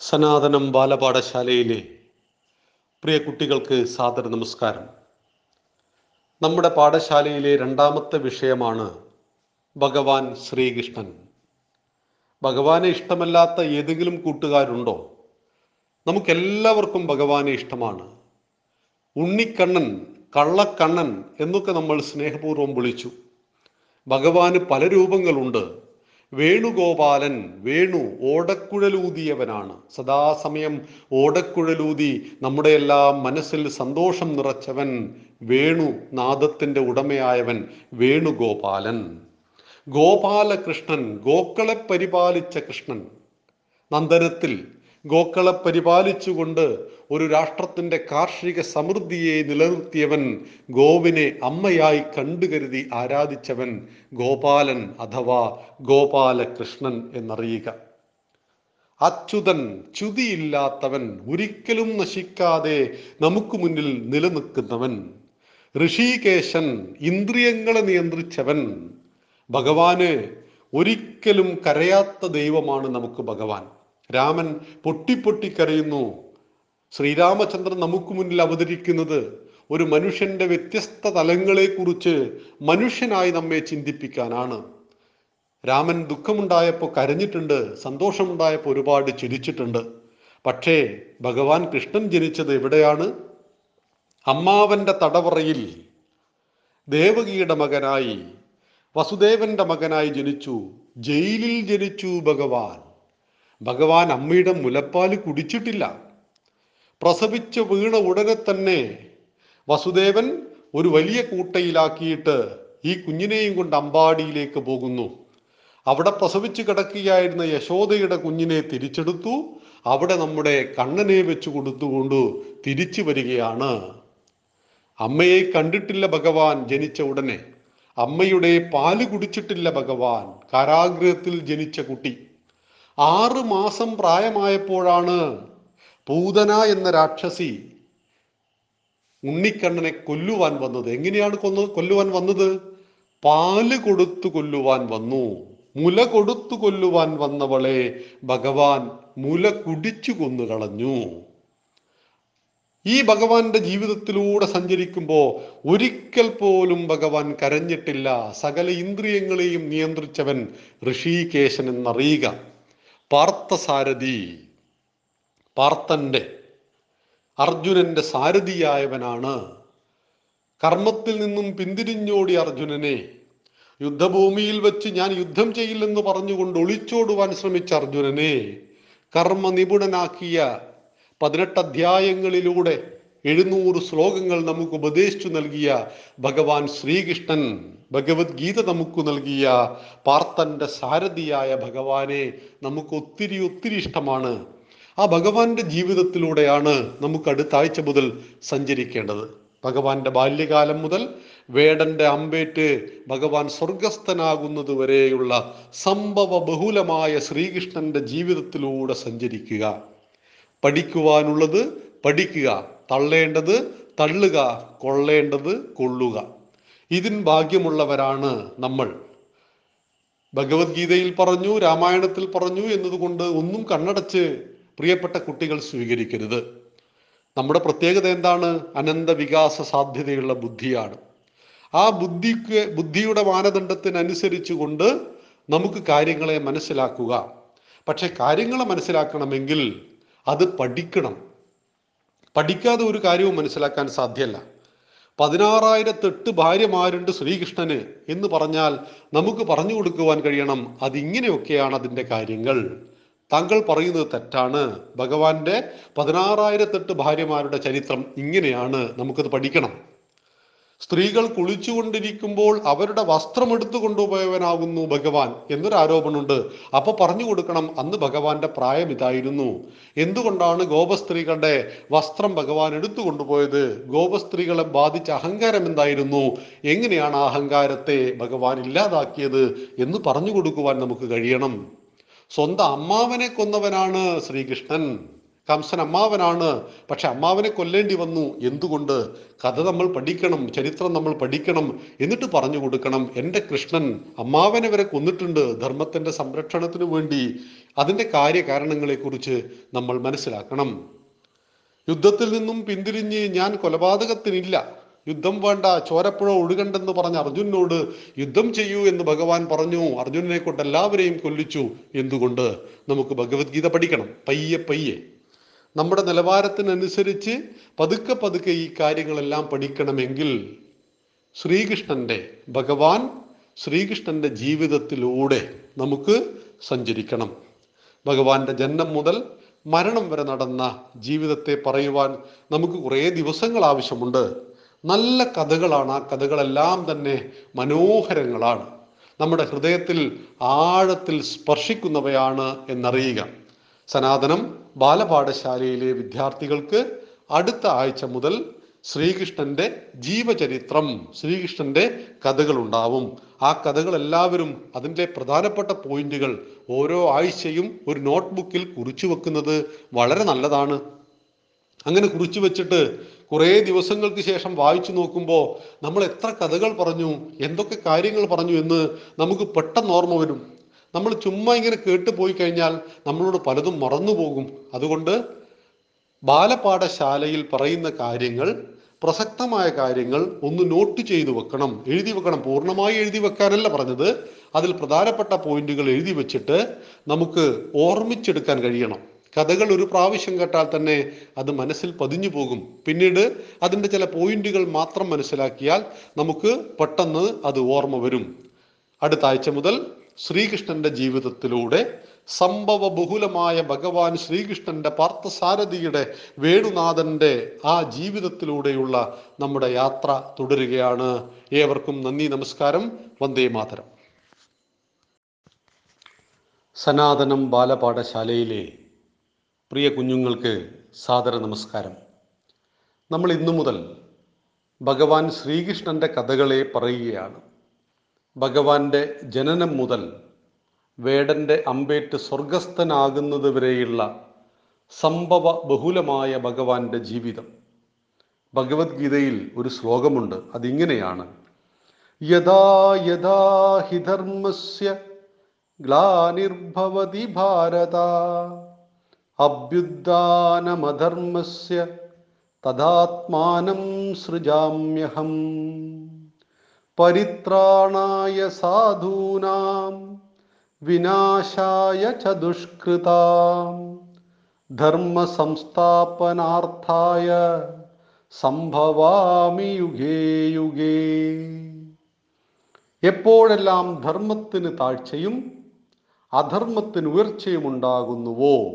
സനാതനം ബാലപാഠശാലയിലെ പ്രിയ കുട്ടികൾക്ക് സാദര നമസ്കാരം. നമ്മുടെ പാഠശാലയിലെ രണ്ടാമത്തെ വിഷയമാണ് ഭഗവാൻ ശ്രീകൃഷ്ണൻ. ഭഗവാനെ ഇഷ്ടമല്ലാത്ത ഏതെങ്കിലും കൂട്ടുകാരുണ്ടോ? നമുക്കെല്ലാവർക്കും ഭഗവാനെ ഇഷ്ടമാണ്. ഉണ്ണിക്കണ്ണൻ കള്ളക്കണ്ണൻ എന്നൊക്കെ നമ്മൾ സ്നേഹപൂർവം വിളിച്ചു. ഭഗവാന് പല രൂപങ്ങളുണ്ട്. വേണുഗോപാലൻ വേണു ഓടക്കുഴലൂതിയവനാണ്. സദാസമയം ഓടക്കുഴലൂതി നമ്മുടെ എല്ലാം മനസ്സിൽ സന്തോഷം നിറച്ചവൻ വേണു നാദത്തിന്റെ ഉടമയായവൻ വേണുഗോപാലൻ. ഗോപാലകൃഷ്ണൻ ഗോക്കളെ പരിപാലിച്ച കൃഷ്ണൻ. നന്ദനത്തിൽ ഗോക്കളെ പരിപാലിച്ചുകൊണ്ട് ഒരു രാഷ്ട്രത്തിന്റെ കാർഷിക സമൃദ്ധിയെ നിലനിർത്തിയവൻ ഗോവിനെ അമ്മയായി കണ്ടുകരുതി ആരാധിച്ചവൻ ഗോപാലൻ അഥവാ ഗോപാലകൃഷ്ണൻ എന്നറിയുക. അച്യുതൻ ച്യുതിയില്ലാത്തവൻ ഒരിക്കലും നശിക്കാതെ നമുക്ക് മുന്നിൽ നിലനിൽക്കുന്നവൻ. ഋഷികേശൻ ഇന്ദ്രിയങ്ങളെ നിയന്ത്രിച്ചവൻ. ഭഗവാന് ഒരിക്കലും കരയാത്ത ദൈവമാണ് നമുക്ക് ഭഗവാൻ. രാമൻ പൊട്ടിപ്പൊട്ടി കരയുന്നു ശ്രീരാമചന്ദ്രൻ നമുക്ക് മുന്നിൽ അവതരിക്കുന്നത് ഒരു മനുഷ്യന്റെ വ്യത്യസ്ത തലങ്ങളെക്കുറിച്ച് മനുഷ്യനായി നമ്മെ ചിന്തിപ്പിക്കാനാണ്. രാമൻ ദുഃഖമുണ്ടായപ്പോൾ കരഞ്ഞിട്ടുണ്ട് സന്തോഷമുണ്ടായപ്പോൾ ഒരുപാട് ചിരിച്ചിട്ടുണ്ട്. പക്ഷേ ഭഗവാൻ കൃഷ്ണൻ ജനിച്ചത് എവിടെയാണ്? അമ്മാവന്റെ തടവറയിൽ ദേവകിയുടെ മകനായി വസുദേവന്റെ മകനായി ജനിച്ചു ജയിലിൽ ജനിച്ചു ഭഗവാൻ. ഭഗവാൻ അമ്മയുടെ മുലപ്പാൽ കുടിച്ചിട്ടില്ല. പ്രസവിച്ച് വീണ ഉടനെ തന്നെ വസുദേവൻ ഒരു വലിയ കൂട്ടയിലാക്കിയിട്ട് ഈ കുഞ്ഞിനെയും കൊണ്ട് അമ്പാടിയിലേക്ക് പോകുന്നു. അവിടെ പ്രസവിച്ചു കിടക്കുകയായിരുന്ന യശോദയുടെ കുഞ്ഞിനെ തിരിച്ചെടുത്തു. അവിടെ നമ്മുടെ കണ്ണനെ വെച്ചു കൊടുത്തുകൊണ്ട് തിരിച്ചു വരികയാണ്. അമ്മയെ കണ്ടിട്ടില്ല ഭഗവാൻ ജനിച്ച ഉടനെ. അമ്മയുടെ പാൽ കുടിച്ചിട്ടില്ല ഭഗവാൻ. കാരാഗ്രഹത്തിൽ ജനിച്ച കുട്ടി. ആറ് മാസം പ്രായമായപ്പോഴാണ് പൂതന എന്ന രാക്ഷസി ഉണ്ണിക്കണ്ണനെ കൊല്ലുവാൻ വന്നത്. എങ്ങനെയാണ് കൊന്ന് കൊല്ലുവാൻ വന്നത്? പാൽ കൊടുത്തു കൊല്ലുവാൻ വന്നു. മുല കൊടുത്തു കൊല്ലുവാൻ വന്നവളെ ഭഗവാൻ മുല കുടിച്ചു കൊന്നു കളഞ്ഞു. ഈ ഭഗവാന്റെ ജീവിതത്തിലൂടെ സഞ്ചരിക്കുമ്പോൾ ഒരിക്കൽ പോലും ഭഗവാൻ കരഞ്ഞിട്ടില്ല. സകല ഇന്ദ്രിയങ്ങളെയും നിയന്ത്രിച്ചവൻ ഋഷികേശൻ എന്നറിയുക. പാർത്ഥസാരഥി. പാർത്ഥന്റെ അർജുനന്റെ സാരഥിയായവനാണ്. കർമ്മത്തിൽ നിന്നും പിന്തിരിഞ്ഞോടി അർജുനനെ. യുദ്ധഭൂമിയിൽ വെച്ച് ഞാൻ യുദ്ധം ചെയ്യില്ലെന്ന് പറഞ്ഞുകൊണ്ട് ഒളിച്ചോടുവാൻ ശ്രമിച്ച അർജുനനെ കർമ്മ നിപുണനാക്കിയ പതിനെട്ട് അധ്യായങ്ങളിലൂടെ എഴുന്നൂറ് ശ്ലോകങ്ങൾ നമുക്ക് ഉപദേശിച്ചു നൽകിയ ഭഗവാൻ ശ്രീകൃഷ്ണൻ ഭഗവത്ഗീത നമുക്ക് നൽകിയ പാർത്തന്റെ സാരഥിയായ ഭഗവാനെ നമുക്ക് ഒത്തിരി ഒത്തിരി ഇഷ്ടമാണ്. ആ ഭഗവാന്റെ ജീവിതത്തിലൂടെയാണ് നമുക്ക് അടുത്ത ആഴ്ച മുതൽ സഞ്ചരിക്കേണ്ടത്. ഭഗവാന്റെ ബാല്യകാലം മുതൽ വേടന്റെ അമ്പേറ്റ് ഭഗവാൻ സ്വർഗസ്ഥനാകുന്നത് വരെയുള്ള സംഭവ ബഹുലമായ ശ്രീകൃഷ്ണന്റെ ജീവിതത്തിലൂടെ സഞ്ചരിക്കുക. പഠിക്കുവാനുള്ളത് പഠിക്കുക. തള്ളേണ്ടത് തള്ളുക. കൊള്ളേണ്ടത് കൊള്ളുക. ഇതിൻ ഭാഗ്യമുള്ളവരാണ് നമ്മൾ. ഭഗവത്ഗീതയിൽ പറഞ്ഞു രാമായണത്തിൽ പറഞ്ഞു എന്നതുകൊണ്ട് ഒന്നും കണ്ണടച്ച് പ്രിയപ്പെട്ട കുട്ടികൾ സ്വീകരിക്കരുത്. നമ്മുടെ പ്രത്യേകത എന്താണ്? അനന്ത വികാസ സാധ്യതയുള്ള ബുദ്ധിയാണ്. ആ ബുദ്ധിക്ക് ബുദ്ധിയുടെ മാനദണ്ഡത്തിനനുസരിച്ച് കൊണ്ട് നമുക്ക് കാര്യങ്ങളെ മനസ്സിലാക്കുക. പക്ഷെ കാര്യങ്ങളെ മനസ്സിലാക്കണമെങ്കിൽ അത് പഠിക്കണം. പഠിക്കാതെ ഒരു കാര്യവും മനസ്സിലാക്കാൻ സാധ്യമല്ല. പതിനാറായിരത്തെട്ട് ഭാര്യമാരുണ്ട് ശ്രീകൃഷ്ണന് എന്ന് പറഞ്ഞാൽ നമുക്ക് പറഞ്ഞു കൊടുക്കുവാൻ കഴിയണം അതിങ്ങനെയൊക്കെയാണ് അതിന്റെ കാര്യങ്ങൾ. താങ്കൾ പറയുന്നത് തെറ്റാണ്. ഭഗവാന്റെ പതിനാറായിരത്തെട്ട് ഭാര്യമാരുടെ ചരിത്രം ഇങ്ങനെയാണ് നമുക്കത് പഠിക്കണം. സ്ത്രീകൾ കുളിച്ചുകൊണ്ടിരിക്കുമ്പോൾ അവരുടെ വസ്ത്രം എടുത്തു കൊണ്ടുപോയവനാകുന്നു ഭഗവാൻ എന്നൊരു ആരോപണമുണ്ട് അപ്പൊ പറഞ്ഞു കൊടുക്കണം അന്ന് ഭഗവാന്റെ പ്രായം ഇതായിരുന്നു. എന്തുകൊണ്ടാണ് ഗോപസ്ത്രീകളുടെ വസ്ത്രം ഭഗവാൻ എടുത്തു കൊണ്ടുപോയത്? ഗോപസ്ത്രീകളെ ബാധിച്ച അഹങ്കാരം എന്തായിരുന്നു? എങ്ങനെയാണ് ആ അഹങ്കാരത്തെ ഭഗവാൻ ഇല്ലാതാക്കിയത് എന്ന് പറഞ്ഞു കൊടുക്കുവാൻ നമുക്ക് കഴിയണം. സ്വന്തം അമ്മാവനെ കൊന്നവനാണ് ശ്രീകൃഷ്ണൻ. കംസൻ അമ്മാവനാണ്. പക്ഷെ അമ്മാവനെ കൊല്ലേണ്ടി വന്നു. എന്തുകൊണ്ട്? കഥ നമ്മൾ പഠിക്കണം ചരിത്രം നമ്മൾ പഠിക്കണം എന്നിട്ട് പറഞ്ഞു കൊടുക്കണം. എന്റെ കൃഷ്ണൻ അമ്മാവനെ വരെ കൊന്നിട്ടുണ്ട് ധർമ്മത്തിന്റെ സംരക്ഷണത്തിനു വേണ്ടി. അതിന്റെ കാര്യകാരണങ്ങളെക്കുറിച്ച് നമ്മൾ മനസ്സിലാക്കണം. യുദ്ധത്തിൽ നിന്നും പിന്തിരിഞ്ഞ് ഞാൻ കൊലപാതകത്തിനില്ല. യുദ്ധം വേണ്ട ചോരപ്പുഴ ഒഴുകണ്ടെന്ന് പറഞ്ഞ അർജുനോട് യുദ്ധം ചെയ്യൂ എന്ന് ഭഗവാൻ പറഞ്ഞു. അർജുനനെ കൊണ്ട് എല്ലാവരെയും കൊല്ലിച്ചു. എന്തുകൊണ്ട്? നമുക്ക് ഭഗവത്ഗീത പഠിക്കണം. പയ്യെ പയ്യെ. നമ്മുടെ നിലവാരത്തിനനുസരിച്ച് പതുക്കെ പതുക്കെ ഈ കാര്യങ്ങളെല്ലാം പഠിക്കണമെങ്കിൽ ശ്രീകൃഷ്ണന്റെ ഭഗവാൻ ശ്രീകൃഷ്ണന്റെ ജീവിതത്തിലൂടെ നമുക്ക് സഞ്ചരിക്കണം. ഭഗവാന്റെ ജന്മം മുതൽ മരണം വരെ നടന്ന ജീവിതത്തെ പറയുവാൻ നമുക്ക് കുറേ ദിവസങ്ങൾ ആവശ്യമുണ്ട്. നല്ല കഥകളാണ്. ആ കഥകളെല്ലാം തന്നെ മനോഹരങ്ങളാണ്. നമ്മുടെ ഹൃദയത്തിൽ ആഴത്തിൽ സ്പർശിക്കുന്നവയാണ് എന്നറിയുക. സനാതനം ബാലപാഠശാലയിലെ വിദ്യാർത്ഥികൾക്ക് അടുത്ത ആഴ്ച മുതൽ ശ്രീകൃഷ്ണന്റെ ജീവചരിത്രം ശ്രീകൃഷ്ണന്റെ കഥകൾ ഉണ്ടാവും ആ കഥകൾ എല്ലാവരും അതിന്റെ പ്രധാനപ്പെട്ട പോയിന്റുകൾ ഓരോ ആഴ്ചയും ഒരു നോട്ട്ബുക്കിൽ കുറിച്ചു വെക്കുന്നത് വളരെ നല്ലതാണ്. അങ്ങനെ കുറിച്ചു വെച്ചിട്ട് കുറേ ദിവസങ്ങൾക്ക് ശേഷം വായിച്ചു നോക്കുമ്പോൾ നമ്മൾ എത്ര കഥകൾ പറഞ്ഞു എന്തൊക്കെ കാര്യങ്ങൾ പറഞ്ഞു എന്ന് നമുക്ക് പെട്ടെന്ന് ഓർമ്മ വരും. നമ്മൾ ചുമ്മാ ഇങ്ങനെ കേട്ട് പോയി കഴിഞ്ഞാൽ നമ്മളോട് പലതും മറന്നുപോകും അതുകൊണ്ട് ബാലപാഠശാലയിൽ പറയുന്ന കാര്യങ്ങൾ പ്രസക്തമായ കാര്യങ്ങൾ ഒന്ന് നോട്ട് ചെയ്തു വെക്കണം. എഴുതി വെക്കണം. പൂർണമായി എഴുതി വെക്കാനല്ല പറഞ്ഞത്. അതിൽ പ്രധാനപ്പെട്ട പോയിന്റുകൾ എഴുതി വെച്ചിട്ട് നമുക്ക് ഓർമ്മിച്ചെടുക്കാൻ കഴിയണം. കഥകൾ ഒരു പ്രാവശ്യം കേട്ടാൽ തന്നെ അത് മനസ്സിൽ പതിഞ്ഞു പോകും. പിന്നീട് അതിന്റെ ചില പോയിന്റുകൾ മാത്രം മനസ്സിലാക്കിയാൽ നമുക്ക് പെട്ടെന്ന് അത് ഓർമ്മ വരും. അടുത്ത ആഴ്ച മുതൽ ശ്രീകൃഷ്ണന്റെ ജീവിതത്തിലൂടെ സംഭവ ബഹുലമായ ഭഗവാൻ ശ്രീകൃഷ്ണന്റെ പാർത്ഥസാരഥിയുടെ വേണുനാഥന്റെ ആ ജീവിതത്തിലൂടെയുള്ള നമ്മുടെ യാത്ര തുടരുകയാണ്. ഏവർക്കും നന്ദി നമസ്കാരം. വന്ദേ മാതരം. സനാതനം ബാലപാഠശാലയിലെ പ്രിയ കുഞ്ഞുങ്ങൾക്ക് സാദര നമസ്കാരം. നമ്മൾ ഇന്നു മുതൽ ഭഗവാൻ ശ്രീകൃഷ്ണന്റെ കഥകളെ പറയുകയാണ്. ഭഗവാന്റെ ജനനം മുതൽ വേടന്റെ അമ്പേറ്റ് സ്വർഗസ്ഥനാകുന്നത് വരെയുള്ള സംഭവ ബഹുലമായ ഭഗവാന്റെ ജീവിതം. ഭഗവത്ഗീതയിൽ ഒരു ശ്ലോകമുണ്ട്. അതിങ്ങനെയാണ്. യഥാ യഥാ ഹി ധർമ്മസ്യ ഗ്ലാനിർഭവതി ഭാരത. അഭ്യുദ്ധാനമധർമ്മസ്യ തഥാത്മാനം സൃജാമ്യഹം. പരിത്രാണായ സാധൂനാം വിനാശായ ച ദുഷ്കൃതാം. ധർമ്മ സംസ്ഥാപനാർത്ഥായ സംഭവാമി യുഗേ യുഗേ. എപ്പോഴെല്ലാം ധർമ്മത്തിന് താഴ്ചയും അധർമ്മത്തിന് ഉയർച്ചയും ഉണ്ടാകുന്നുവോ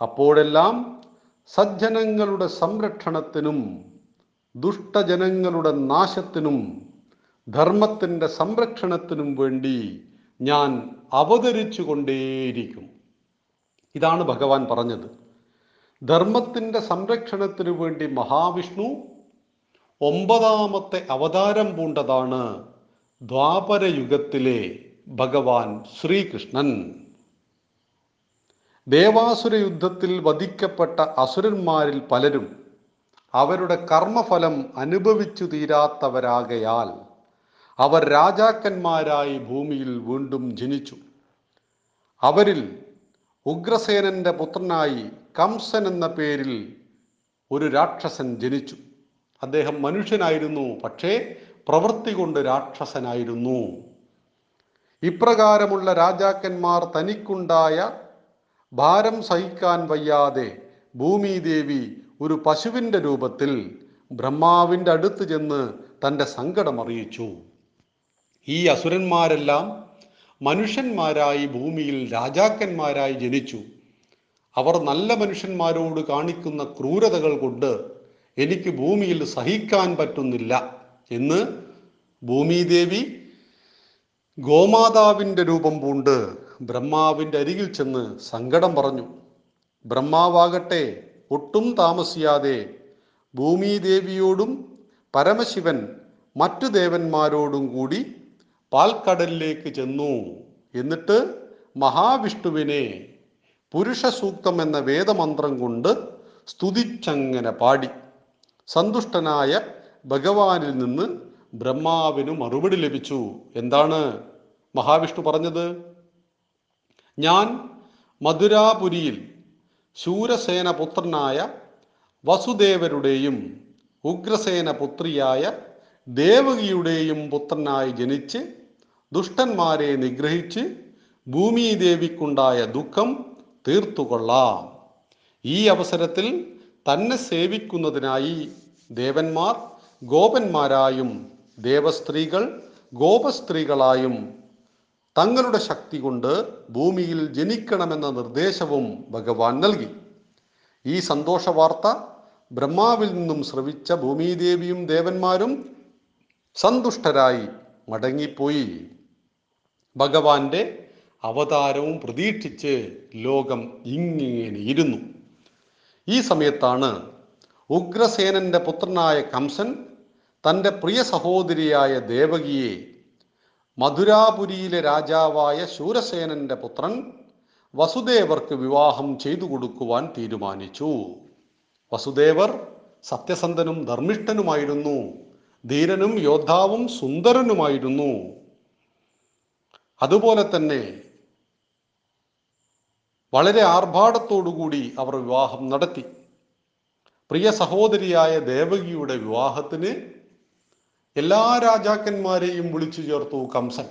അപ്പോഴെല്ലാം സജ്ജനങ്ങളുടെ സംരക്ഷണത്തിനും ദുഷ്ടജനങ്ങളുടെ നാശത്തിനും ധർമ്മത്തിന്റെ സംരക്ഷണത്തിനും വേണ്ടി ഞാൻ അവതരിച്ചു കൊണ്ടേയിരിക്കും ഇതാണ് ഭഗവാൻ പറഞ്ഞത്. ധർമ്മത്തിന്റെ സംരക്ഷണത്തിനു വേണ്ടി മഹാവിഷ്ണു ഒമ്പതാമത്തെ അവതാരം പൂണ്ടതാണ് ദ്വാപരയുഗത്തിലെ ഭഗവാൻ ശ്രീകൃഷ്ണൻ. ദേവാസുര യുദ്ധത്തിൽ വധിക്കപ്പെട്ട അസുരന്മാരിൽ പലരും അവരുടെ കർമ്മഫലം അനുഭവിച്ചു തീരാത്തവരാകയാൽ അവർ രാജാക്കന്മാരായി ഭൂമിയിൽ വീണ്ടും ജനിച്ചു. അവരിൽ ഉഗ്രസേനന്റെ പുത്രനായി കംസൻ എന്ന പേരിൽ ഒരു രാക്ഷസൻ ജനിച്ചു. അദ്ദേഹം മനുഷ്യനായിരുന്നു പക്ഷേ പ്രവൃത്തി കൊണ്ട് രാക്ഷസനായിരുന്നു. ഇപ്രകാരമുള്ള രാജാക്കന്മാർ തനിക്കുണ്ടായ ഭാരം സഹിക്കാൻ വയ്യാതെ ഭൂമിദേവി ഒരു പശുവിന്റെ രൂപത്തിൽ ബ്രഹ്മാവിന്റെ അടുത്ത് ചെന്ന് തന്റെ സങ്കടം അറിയിച്ചു. ഈ അസുരന്മാരെല്ലാം മനുഷ്യന്മാരായി ഭൂമിയിൽ രാജാക്കന്മാരായി ജനിച്ചു. അവർ നല്ല മനുഷ്യന്മാരോട് കാണിക്കുന്ന ക്രൂരതകൾ കൊണ്ട് എനിക്ക് ഭൂമിയിൽ സഹിക്കാൻ പറ്റുന്നില്ല എന്ന് ഭൂമിദേവി ഗോമാതാവിന്റെ രൂപം പൂണ്ട് ബ്രഹ്മാവിന്റെ അരികിൽ ചെന്ന് സങ്കടം പറഞ്ഞു. ബ്രഹ്മാവാകട്ടെ ഒട്ടും താമസിയാതെ ഭൂമിദേവിയോടും പരമശിവൻ മറ്റു ദേവന്മാരോടും കൂടി പാൽക്കടലിലേക്ക് ചെന്നു. എന്നിട്ട് മഹാവിഷ്ണുവിനെ പുരുഷ സൂക്തം എന്ന വേദമന്ത്രം കൊണ്ട് സ്തുതിച്ചങ്ങനെ പാടി. സന്തുഷ്ടനായ ഭഗവാനിൽ നിന്ന് ബ്രഹ്മാവിന് മറുപടി ലഭിച്ചു. എന്താണ് മഹാവിഷ്ണു പറഞ്ഞത്? ഞാൻ മധുരാപുരിയിൽ ശൂരസേന പുത്രനായ വസുദേവരുടെയും ഉഗ്രസേന പുത്രിയായ ദേവകിയുടെയും പുത്രനായി ജനിച്ച് ദുഷ്ടന്മാരെ നിഗ്രഹിച്ച് ഭൂമിദേവിക്കുണ്ടായ ദുഃഖം തീർത്തുകൊള്ളാം. ഈ അവസരത്തിൽ തന്നെ സേവിക്കുന്നതിനായി ദേവന്മാർ ഗോപന്മാരായും ദേവസ്ത്രീകൾ ഗോപസ്ത്രീകളായും തങ്ങളുടെ ശക്തി കൊണ്ട് ഭൂമിയിൽ ജനിക്കണമെന്ന നിർദ്ദേശവും ഭഗവാൻ നൽകി. ഈ സന്തോഷ വാർത്ത ബ്രഹ്മാവിൽ നിന്നും ശ്രവിച്ച ഭൂമിദേവിയും ദേവന്മാരും സന്തുഷ്ടരായി മടങ്ങിപ്പോയി. ഭഗവാന്റെ അവതാരവും പ്രതീക്ഷിച്ച് ലോകം ഇങ്ങനെ ഇരുന്നു. ഈ സമയത്താണ് ഉഗ്രസേനന്റെ പുത്രനായ കംസൻ തന്റെ പ്രിയ സഹോദരിയായ ദേവകിയെ മധുരാപുരിയിലെ രാജാവായ ശൂരസേനന്റെ പുത്രൻ വസുദേവർക്ക് വിവാഹം ചെയ്തു കൊടുക്കുവാൻ തീരുമാനിച്ചു. വസുദേവർ സത്യസന്ധനും ധർമ്മിഷ്ഠനുമായിരുന്നു. ധീരനും യോദ്ധാവും സുന്ദരനുമായിരുന്നു. അതുപോലെ തന്നെ വളരെ ആർഭാടത്തോടുകൂടി അവർ വിവാഹം നടത്തി. പ്രിയ സഹോദരിയായ ദേവകിയുടെ വിവാഹത്തിന് എല്ലാ രാജാക്കന്മാരെയും വിളിച്ചു ചേർത്തു കംസൻ.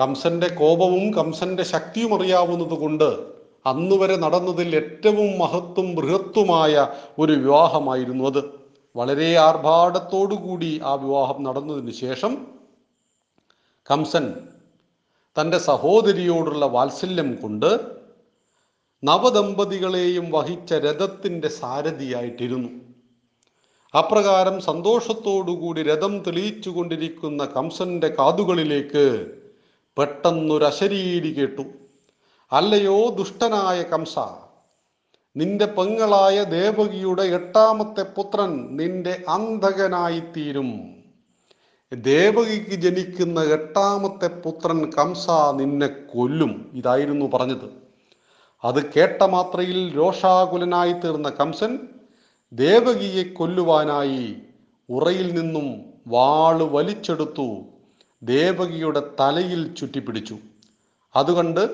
കംസന്റെ കോപവും കംസന്റെ ശക്തിയും അറിയാവുന്നത് കൊണ്ട് അന്നുവരെ നടന്നതിൽ ഏറ്റവും മഹത്വം ബൃഹത്വമായ ഒരു വിവാഹമായിരുന്നു അത്. വളരെ ആർഭാടത്തോടുകൂടി ആ വിവാഹം നടന്നതിന് ശേഷം കംസൻ തന്റെ സഹോദരിയോടുള്ള വാത്സല്യം കൊണ്ട് നവദമ്പതികളെയും വഹിച്ച രഥത്തിന്റെ സാരഥിയായിട്ടിരുന്നു. അപ്രകാരം സന്തോഷത്തോടുകൂടി രഥം തെളിയിച്ചു കൊണ്ടിരിക്കുന്ന കംസന്റെ കാതുകളിലേക്ക് പെട്ടെന്നൊരു അശരീരി കേട്ടു. അല്ലയോ ദുഷ്ടനായ കംസ നിന്റെ പെങ്ങളായ ദേവകിയുടെ എട്ടാമത്തെ പുത്രൻ നിന്റെ അന്ധകനായിത്തീരും. ദേവകിക്ക് ജനിക്കുന്ന എട്ടാമത്തെ പുത്രൻ കംസ നിന്നെ കൊല്ലും ഇതായിരുന്നു പറഞ്ഞത്. അത് കേട്ട മാത്രയിൽ രോഷാകുലനായി തീർന്ന കംസൻ ദേവകിയെ കൊല്ലുവാനായി ഉറയിൽ നിന്നും വാൾ വലിച്ചെടുത്തു ദേവകിയുടെ തലയിൽ ചുറ്റിപ്പിടിച്ചു. അതുകൊണ്ട്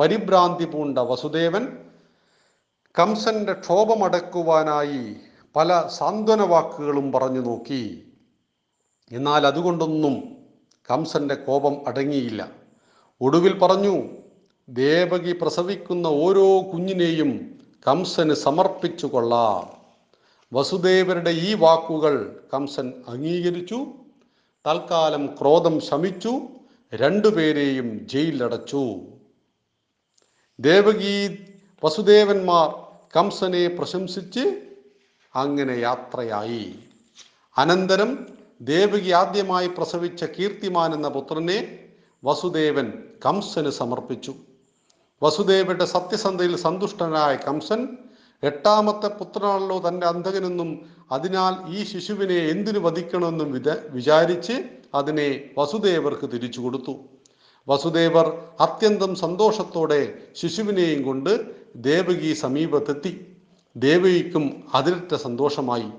പരിഭ്രാന്തി പൂണ്ട വസുദേവൻ കംസന്റെ ക്ഷോഭമടക്കുവാനായി പല സാന്ത്വന വാക്കുകളും പറഞ്ഞു നോക്കി. എന്നാൽ അതുകൊണ്ടൊന്നും കംസന്റെ കോപം അടങ്ങിയില്ല. ഒടുവിൽ പറഞ്ഞു ദേവകി പ്രസവിക്കുന്ന ഓരോ കുഞ്ഞിനെയും കംസന് സമർപ്പിച്ചു കൊള്ളാം. വസുദേവരുടെ ഈ വാക്കുകൾ കംസൻ അംഗീകരിച്ചു. തൽക്കാലം ക്രോധം ശമിച്ചു. രണ്ടുപേരെയും ജയിലിലടച്ചു. ദേവകി വസുദേവന്മാർ കംസനെ പ്രശംസിച്ച് അങ്ങനെ യാത്രയായി. അനന്തരം ദേവകി ആദ്യമായി പ്രസവിച്ച കീർത്തിമാൻ എന്ന പുത്രനെ വസുദേവൻ കംസന് സമർപ്പിച്ചു. വസുദേവന്റെ സത്യസന്ധയിൽ സന്തുഷ്ടനായ കംസൻ എട്ടാമത്തെ പുത്രനാണല്ലോ തന്റെ അന്ധകനെന്നും അതിനാൽ ഈ ശിശുവിനെ എന്തിനു വധിക്കണമെന്നും വിത വിചാരിച്ച് അതിനെ വസുദേവർക്ക് തിരിച്ചു കൊടുത്തു. വസുദേവർ അത്യന്തം സന്തോഷത്തോടെ ശിശുവിനെയും കൊണ്ട് ദേവകി സമീപത്തെത്തി. ദേവകിക്കും അതിരറ്റ സന്തോഷമായി.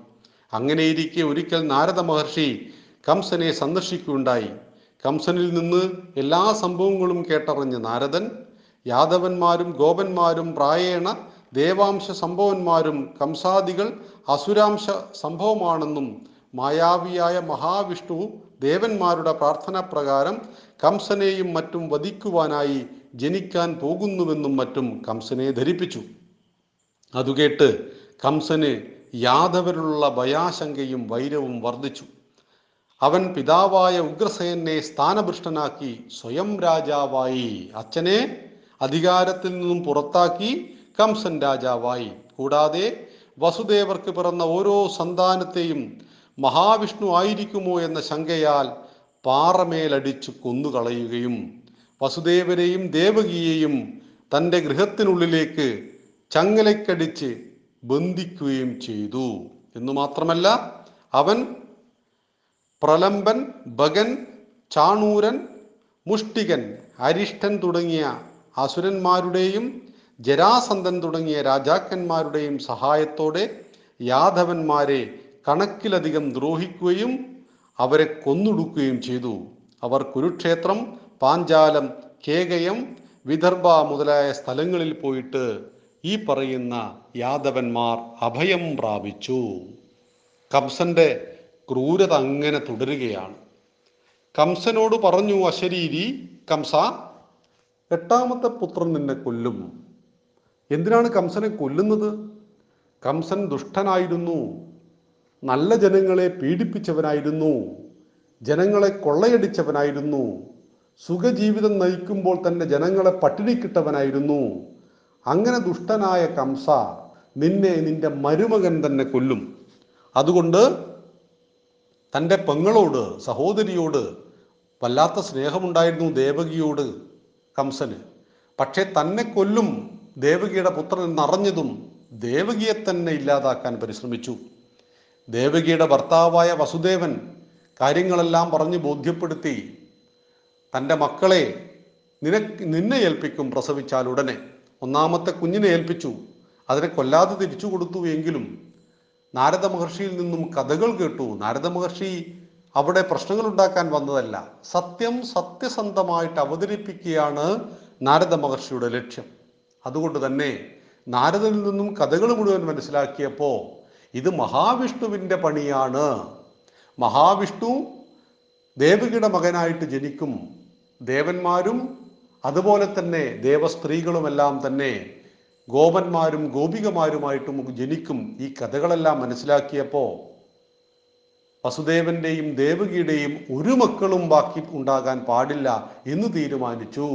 അങ്ങനെയിരിക്കെ ഒരിക്കൽ നാരദ മഹർഷി കംസനെ സന്ദർശിക്കുകയുണ്ടായി. കംസനിൽ നിന്ന് എല്ലാ സംഭവങ്ങളും കേട്ടറിഞ്ഞ നാരദൻ യാദവന്മാരും ഗോപന്മാരും പ്രായേണ ദേവാംശ സംഭവന്മാരും കംസാദികൾ അസുരാംശ സംഭവമാണെന്നും മായാവിയായ മഹാവിഷ്ണു ദേവന്മാരുടെ പ്രാർത്ഥന പ്രകാരം കംസനെയും മറ്റും വധിക്കുവാനായി ജനിക്കാൻ പോകുന്നുവെന്നും മറ്റും കംസനെ ധരിപ്പിച്ചു. അതുകേട്ട് കംസന് യാദവരിലുള്ള ഭയാശങ്കയും വൈരവും വർദ്ധിച്ചു. അവൻ പിതാവായ ഉഗ്രസേനെ സ്ഥാനഭൃഷ്ടനാക്കി സ്വയം രാജാവായി. അച്ഛനെ അധികാരത്തിൽ നിന്നും പുറത്താക്കി കംസൻ രാജാവായി. കൂടാതെ വസുദേവർക്ക് പിറന്ന ഓരോ സന്താനത്തെയും മഹാവിഷ്ണു ആയിരിക്കുമോ എന്ന ശങ്കയാൽ പാറമേലടിച്ചു കൊന്നുകളയുകയും വസുദേവനെയും ദേവകിയെയും തന്റെ ഗൃഹത്തിനുള്ളിലേക്ക് ചങ്ങലക്കടിച്ച് ബന്ധിക്കുകയും ചെയ്തു. എന്നു മാത്രമല്ല അവൻ പ്രലംബൻ ഭഗൻ ചാണൂരൻ മുഷ്ടികൻ അരിഷ്ടൻ തുടങ്ങിയ അസുരന്മാരുടെയും ജരാസന്ധൻ തുടങ്ങിയ രാജാക്കന്മാരുടെയും സഹായത്തോടെ യാദവന്മാരെ കണക്കിലധികം ദ്രോഹിക്കുകയും അവരെ കൊന്നൊടുക്കുകയും ചെയ്തു. അവർ കുരുക്ഷേത്രം പാഞ്ചാലം കേകയം വിദർഭ മുതലായ സ്ഥലങ്ങളിൽ പോയിട്ട് ഈ പറയുന്ന യാദവന്മാർ അഭയം പ്രാപിച്ചു. കംസന്റെ ക്രൂരത അങ്ങനെ തുടരുകയാണ്. കംസനോട് പറഞ്ഞു അശരീരി കംസ എട്ടാമത്തെ പുത്രൻ നിന്നെ കൊല്ലും. എന്തിനാണ് കംസനെ കൊല്ലുന്നത്? കംസൻ ദുഷ്ടനായിരുന്നു. നല്ല ജനങ്ങളെ പീഡിപ്പിച്ചവനായിരുന്നു. ജനങ്ങളെ കൊള്ളയടിച്ചവനായിരുന്നു. സുഖജീവിതം നയിക്കുമ്പോൾ തന്നെ ജനങ്ങളെ പട്ടിണിക്കിട്ടവനായിരുന്നു. അങ്ങനെ ദുഷ്ടനായ കംസ നിന്നെ നിന്റെ മരുമകൻ തന്നെ കൊല്ലും. അതുകൊണ്ട് തന്റെ പെങ്ങളോട് സഹോദരിയോട് വല്ലാത്ത സ്നേഹമുണ്ടായിരുന്നു ദേവകിയോട് കംസന്. പക്ഷേ തന്നെ കൊല്ലും. ദേവകിയുടെ പുത്രൻ എന്നറിഞ്ഞതും ദേവകിയെ തന്നെ ഇല്ലാതാക്കാൻ പരിശ്രമിച്ചു. ദേവകിയുടെ ഭർത്താവായ വസുദേവൻ കാര്യങ്ങളെല്ലാം പറഞ്ഞ് ബോധ്യപ്പെടുത്തി തന്റെ മക്കളെ നിനക്ക് നിന്നെ ഏൽപ്പിക്കും പ്രസവിച്ചാൽ ഉടനെ. ഒന്നാമത്തെ കുഞ്ഞിനെ ഏൽപ്പിച്ചു. അതിനെ കൊല്ലാതെ തിരിച്ചു കൊടുത്തു എങ്കിലും നാരദ മഹർഷിയിൽ നിന്നും കഥകൾ കേട്ടു. നാരദ മഹർഷി അവിടെ പ്രശ്നങ്ങൾ ഉണ്ടാക്കാൻ വന്നതല്ല സത്യം സത്യസന്ധമായിട്ട് അവതരിപ്പിക്കുകയാണ് നാരദ മഹർഷിയുടെ ലക്ഷ്യം. അതുകൊണ്ട് തന്നെ നാരദനിൽ നിന്നും കഥകൾ മുഴുവൻ മനസ്സിലാക്കിയപ്പോൾ ഇത് മഹാവിഷ്ണുവിന്റെ പണിയാണ്. മഹാവിഷ്ണു ദേവകിയുടെ മകനായിട്ട് ജനിക്കും. ദേവന്മാരും അതുപോലെ തന്നെ ദേവസ്ത്രീകളുമെല്ലാം തന്നെ ഗോപന്മാരും ഗോപികമാരുമായിട്ടും ജനിക്കും. ഈ കഥകളെല്ലാം മനസ്സിലാക്കിയപ്പോൾ വസുദേവന്റെയും ദേവകിയുടെയും ഒരു മക്കളും ബാക്കി ഉണ്ടാകാൻ പാടില്ല എന്ന് തീരുമാനിച്ചു.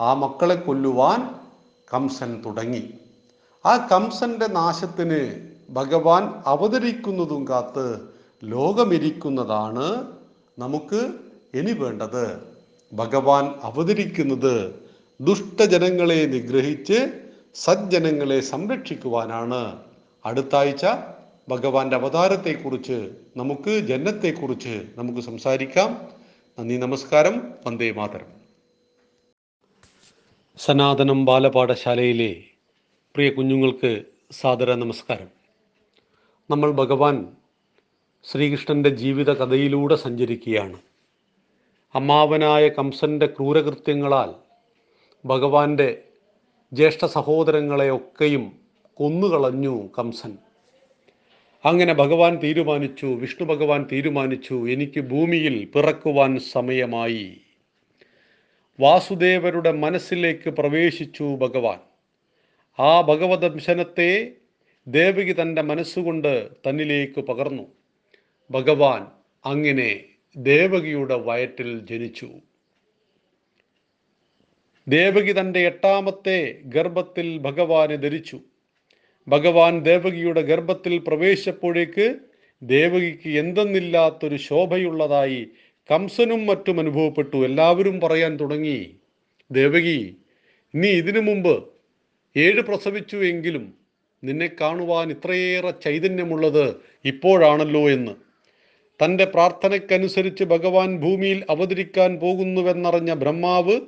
ആ മക്കളെ കൊല്ലുവാൻ കംസൻ തുടങ്ങി. ആ കംസന്റെ നാശത്തിന് ഭഗവാൻ അവതരിക്കുന്നതും കാത്ത് ലോകമിരിക്കുന്നതാണ് നമുക്ക് ഇനി വേണ്ടത്. ഭഗവാൻ അവതരിക്കുന്നത് ദുഷ്ടജനങ്ങളെ നിഗ്രഹിച്ച് സജ്ജനങ്ങളെ സംരക്ഷിക്കുവാനാണ്. അടുത്ത ആഴ്ച ഭഗവാന്റെ അവതാരത്തെക്കുറിച്ച് നമുക്ക് ജന്നത്തെക്കുറിച്ച് നമുക്ക് സംസാരിക്കാം. നന്ദി നമസ്കാരം. വന്ദേ മാതരം. സനാതനം ബാലപാഠശാലയിലെ പ്രിയ കുഞ്ഞുങ്ങൾക്ക് സാദര നമസ്കാരം. നമ്മൾ ഭഗവാൻ ശ്രീകൃഷ്ണന്റെ ജീവിത കഥയിലൂടെ സഞ്ചരിക്കുകയാണ്. അമ്മാവനായ കംസന്റെ ക്രൂരകൃത്യങ്ങളാൽ ഭഗവാന്റെ ജ്യേഷ്ഠ സഹോദരങ്ങളെയൊക്കെയും കൊന്നുകളഞ്ഞു കംസൻ. അങ്ങനെ ഭഗവാൻ തീരുമാനിച്ചു വിഷ്ണു ഭഗവാൻ തീരുമാനിച്ചു എനിക്ക് ഭൂമിയിൽ പിറക്കുവാൻ സമയമായി. വാസുദേവരുടെ മനസ്സിലേക്ക് പ്രവേശിച്ചു ഭഗവാൻ. ആ ഭഗവദംശനത്തെ ദേവകി തന്റെ മനസ്സുകൊണ്ട് തന്നിലേക്ക് പകർന്നു. ഭഗവാൻ അങ്ങനെ ദേവകിയുടെ വയറ്റിൽ ജനിച്ചു. ദേവകി തന്റെ എട്ടാമത്തെ ഗർഭത്തിൽ ഭഗവാനെ ധരിച്ചു. ഭഗവാൻ ദേവകിയുടെ ഗർഭത്തിൽ പ്രവേശിച്ചപ്പോഴേക്ക് ദേവകിക്ക് എന്തെന്നില്ലാത്തൊരു ശോഭയുള്ളതായി കംസനും മറ്റും അനുഭവപ്പെട്ടു. എല്ലാവരും പറയാൻ തുടങ്ങി. ദേവകി നീ ഇതിനു മുമ്പ് ഏഴ് പ്രസവിച്ചു എങ്കിലും നിന്നെ കാണുവാൻ ഇത്രയേറെ ചൈതന്യമുള്ളത് ഇപ്പോഴാണല്ലോ എന്ന്. തന്റെ പ്രാർത്ഥനയ്ക്കനുസരിച്ച് ഭഗവാൻ ഭൂമിയിൽ അവതരിക്കാൻ പോകുന്നുവെന്നറിഞ്ഞ ബ്രഹ്മാവ്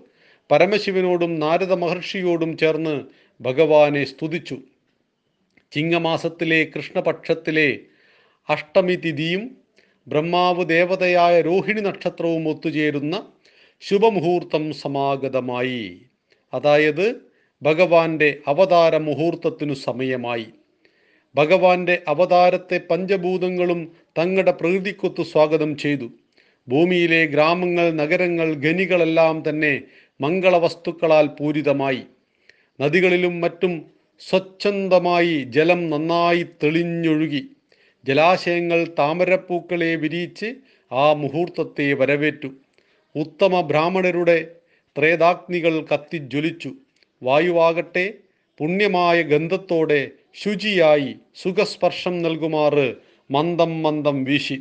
പരമശിവനോടും നാരദ മഹർഷിയോടും ചേർന്ന് ഭഗവാനെ സ്തുതിച്ചു. ചിങ്ങമാസത്തിലെ കൃഷ്ണപക്ഷത്തിലെ അഷ്ടമി തിഥിയും ബ്രഹ്മാവ് ദേവതയായ രോഹിണി നക്ഷത്രവും ഒത്തുചേരുന്ന ശുഭമുഹൂർത്തം സമാഗതമായി. അതായത് ഭഗവാന്റെ അവതാര മുഹൂർത്തത്തിനു സമയമായി. ഭഗവാന്റെ അവതാരത്തെ പഞ്ചഭൂതങ്ങളും തങ്ങളുടെ പ്രകൃതിക്കൊത്ത് സ്വാഗതം ചെയ്തു. ഭൂമിയിലെ ഗ്രാമങ്ങൾ നഗരങ്ങൾ ഖനികളെല്ലാം തന്നെ മംഗളവസ്തുക്കളാൽ പൂരിതമായി. നദികളിലും മറ്റും സ്വച്ഛന്തമായി ജലം നന്നായി തെളിഞ്ഞൊഴുകി. ജലാശയങ്ങൾ താമരപ്പൂക്കളെ വിരിയിച്ച് ആ മുഹൂർത്തത്തെ വരവേറ്റു. ഉത്തമ ബ്രാഹ്മണരുടെ ത്രേതാഗ്നികൾ കത്തിജ്വലിച്ചു. വായുവാകട്ടെ പുണ്യമായ ഗന്ധത്തോടെ ശുചിയായി സുഖസ്പർശം നൽകുമാറ് മന്ദം മന്ദം വീശി.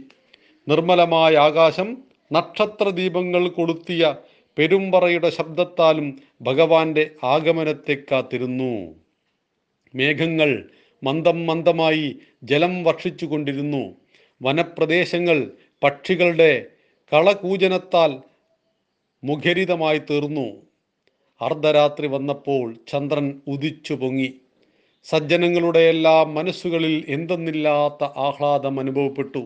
നിർമ്മലമായ ആകാശം നക്ഷത്രദീപങ്ങൾ കൊളുത്തിയ പെരുമ്പറയുടെ ശബ്ദത്താലും ഭഗവാന്റെ ആഗമനത്തെ കാത്തിരുന്നു. മേഘങ്ങൾ മന്ദം മന്ദമായി ജലം വർഷിച്ചുകൊണ്ടിരുന്നു. വനപ്രദേശങ്ങൾ പക്ഷികളുടെ കളകൂജനത്താൽ മുഖരിതമായി തീർന്നു. അർദ്ധരാത്രി വന്നപ്പോൾ ചന്ദ്രൻ ഉദിച്ചു പൊങ്ങി സജ്ജനങ്ങളുടെ എല്ലാം മനസ്സുകളിൽ എന്തെന്നില്ലാത്ത ആഹ്ലാദം അനുഭവപ്പെട്ടു.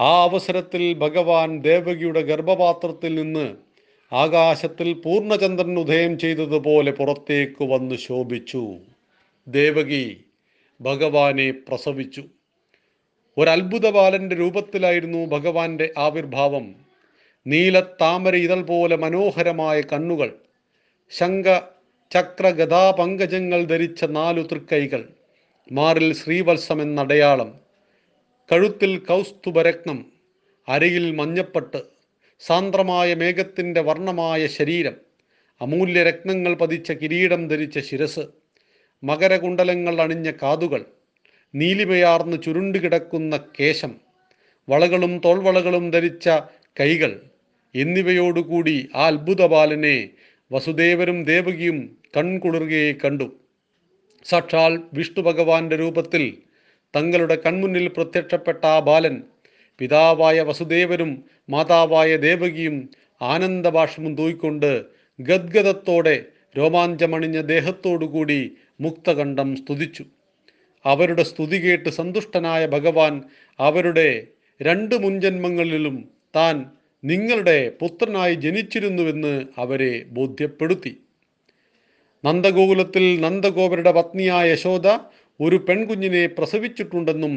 ആ അവസരത്തിൽ ഭഗവാൻ ദേവകിയുടെ ഗർഭപാത്രത്തിൽ നിന്ന് ആകാശത്തിൽ പൂർണചന്ദ്രൻ ഉദയം ചെയ്തതുപോലെ പുറത്തേക്ക് വന്ന് ശോഭിച്ചു. ദേവകി ഭഗവാനെ പ്രസവിച്ചു. ഒരത്ഭുത ബാലന്റെ രൂപത്തിലായിരുന്നു ഭഗവാന്റെ ആവിർഭാവം. താമര ഇതൾ പോലെ മനോഹരമായ കണ്ണുകൾ. ശങ്ക ചക്ര ഗതാപങ്കജങ്ങൾ ധരിച്ച നാലു തൃക്കൈകൾ. മാറിൽ ശ്രീവത്സം എന്നടയാളം കഴുത്തിൽ കൗസ്തുഭരത്നം. അരയിൽ മഞ്ഞപ്പെട്ട്. സാന്ദ്രമായ മേഘത്തിന്റെ വർണമായ ശരീരം. അമൂല്യരത്നങ്ങൾ പതിച്ച കിരീടം ധരിച്ച ശിരസ്. മകരകുണ്ടലങ്ങൾ അണിഞ്ഞ കാതുകൾ നീലിമയാർന്ന് ചുരുണ്ടുകിടക്കുന്ന കേശം വളകളും തോൾവളകളും ധരിച്ച കൈകൾ എന്നിവയോടുകൂടി ആ അത്ഭുത ബാലനെ വസുദേവരും ദേവകിയും കൺകുളിർകയെ കണ്ടു. സാക്ഷാൽ വിഷ്ണു ഭഗവാന്റെ രൂപത്തിൽ തങ്ങളുടെ കൺമുന്നിൽ പ്രത്യക്ഷപ്പെട്ട ആ ബാലൻ പിതാവായ വസുദേവരും മാതാവായ ദേവകിയും ആനന്ദഭാഷമും തൂയിക്കൊണ്ട് ഗദ്ഗതത്തോടെ രോമാഞ്ചമണിഞ്ഞ ദേഹത്തോടുകൂടി മുക്തകണ്ഠം സ്തുതിച്ചു. അവരുടെ സ്തുതി കേട്ട് സന്തുഷ്ടനായ ഭഗവാൻ അവരുടെ രണ്ട് മുൻജന്മങ്ങളിലും താൻ നിങ്ങളുടെ പുത്രനായി ജനിച്ചിരുന്നുവെന്ന് അവരെ ബോധ്യപ്പെടുത്തി. നന്ദഗോകുലത്തിൽ നന്ദഗോപരുടെ പത്നിയായ യശോദ ഒരു പെൺകുഞ്ഞിനെ പ്രസവിച്ചിട്ടുണ്ടെന്നും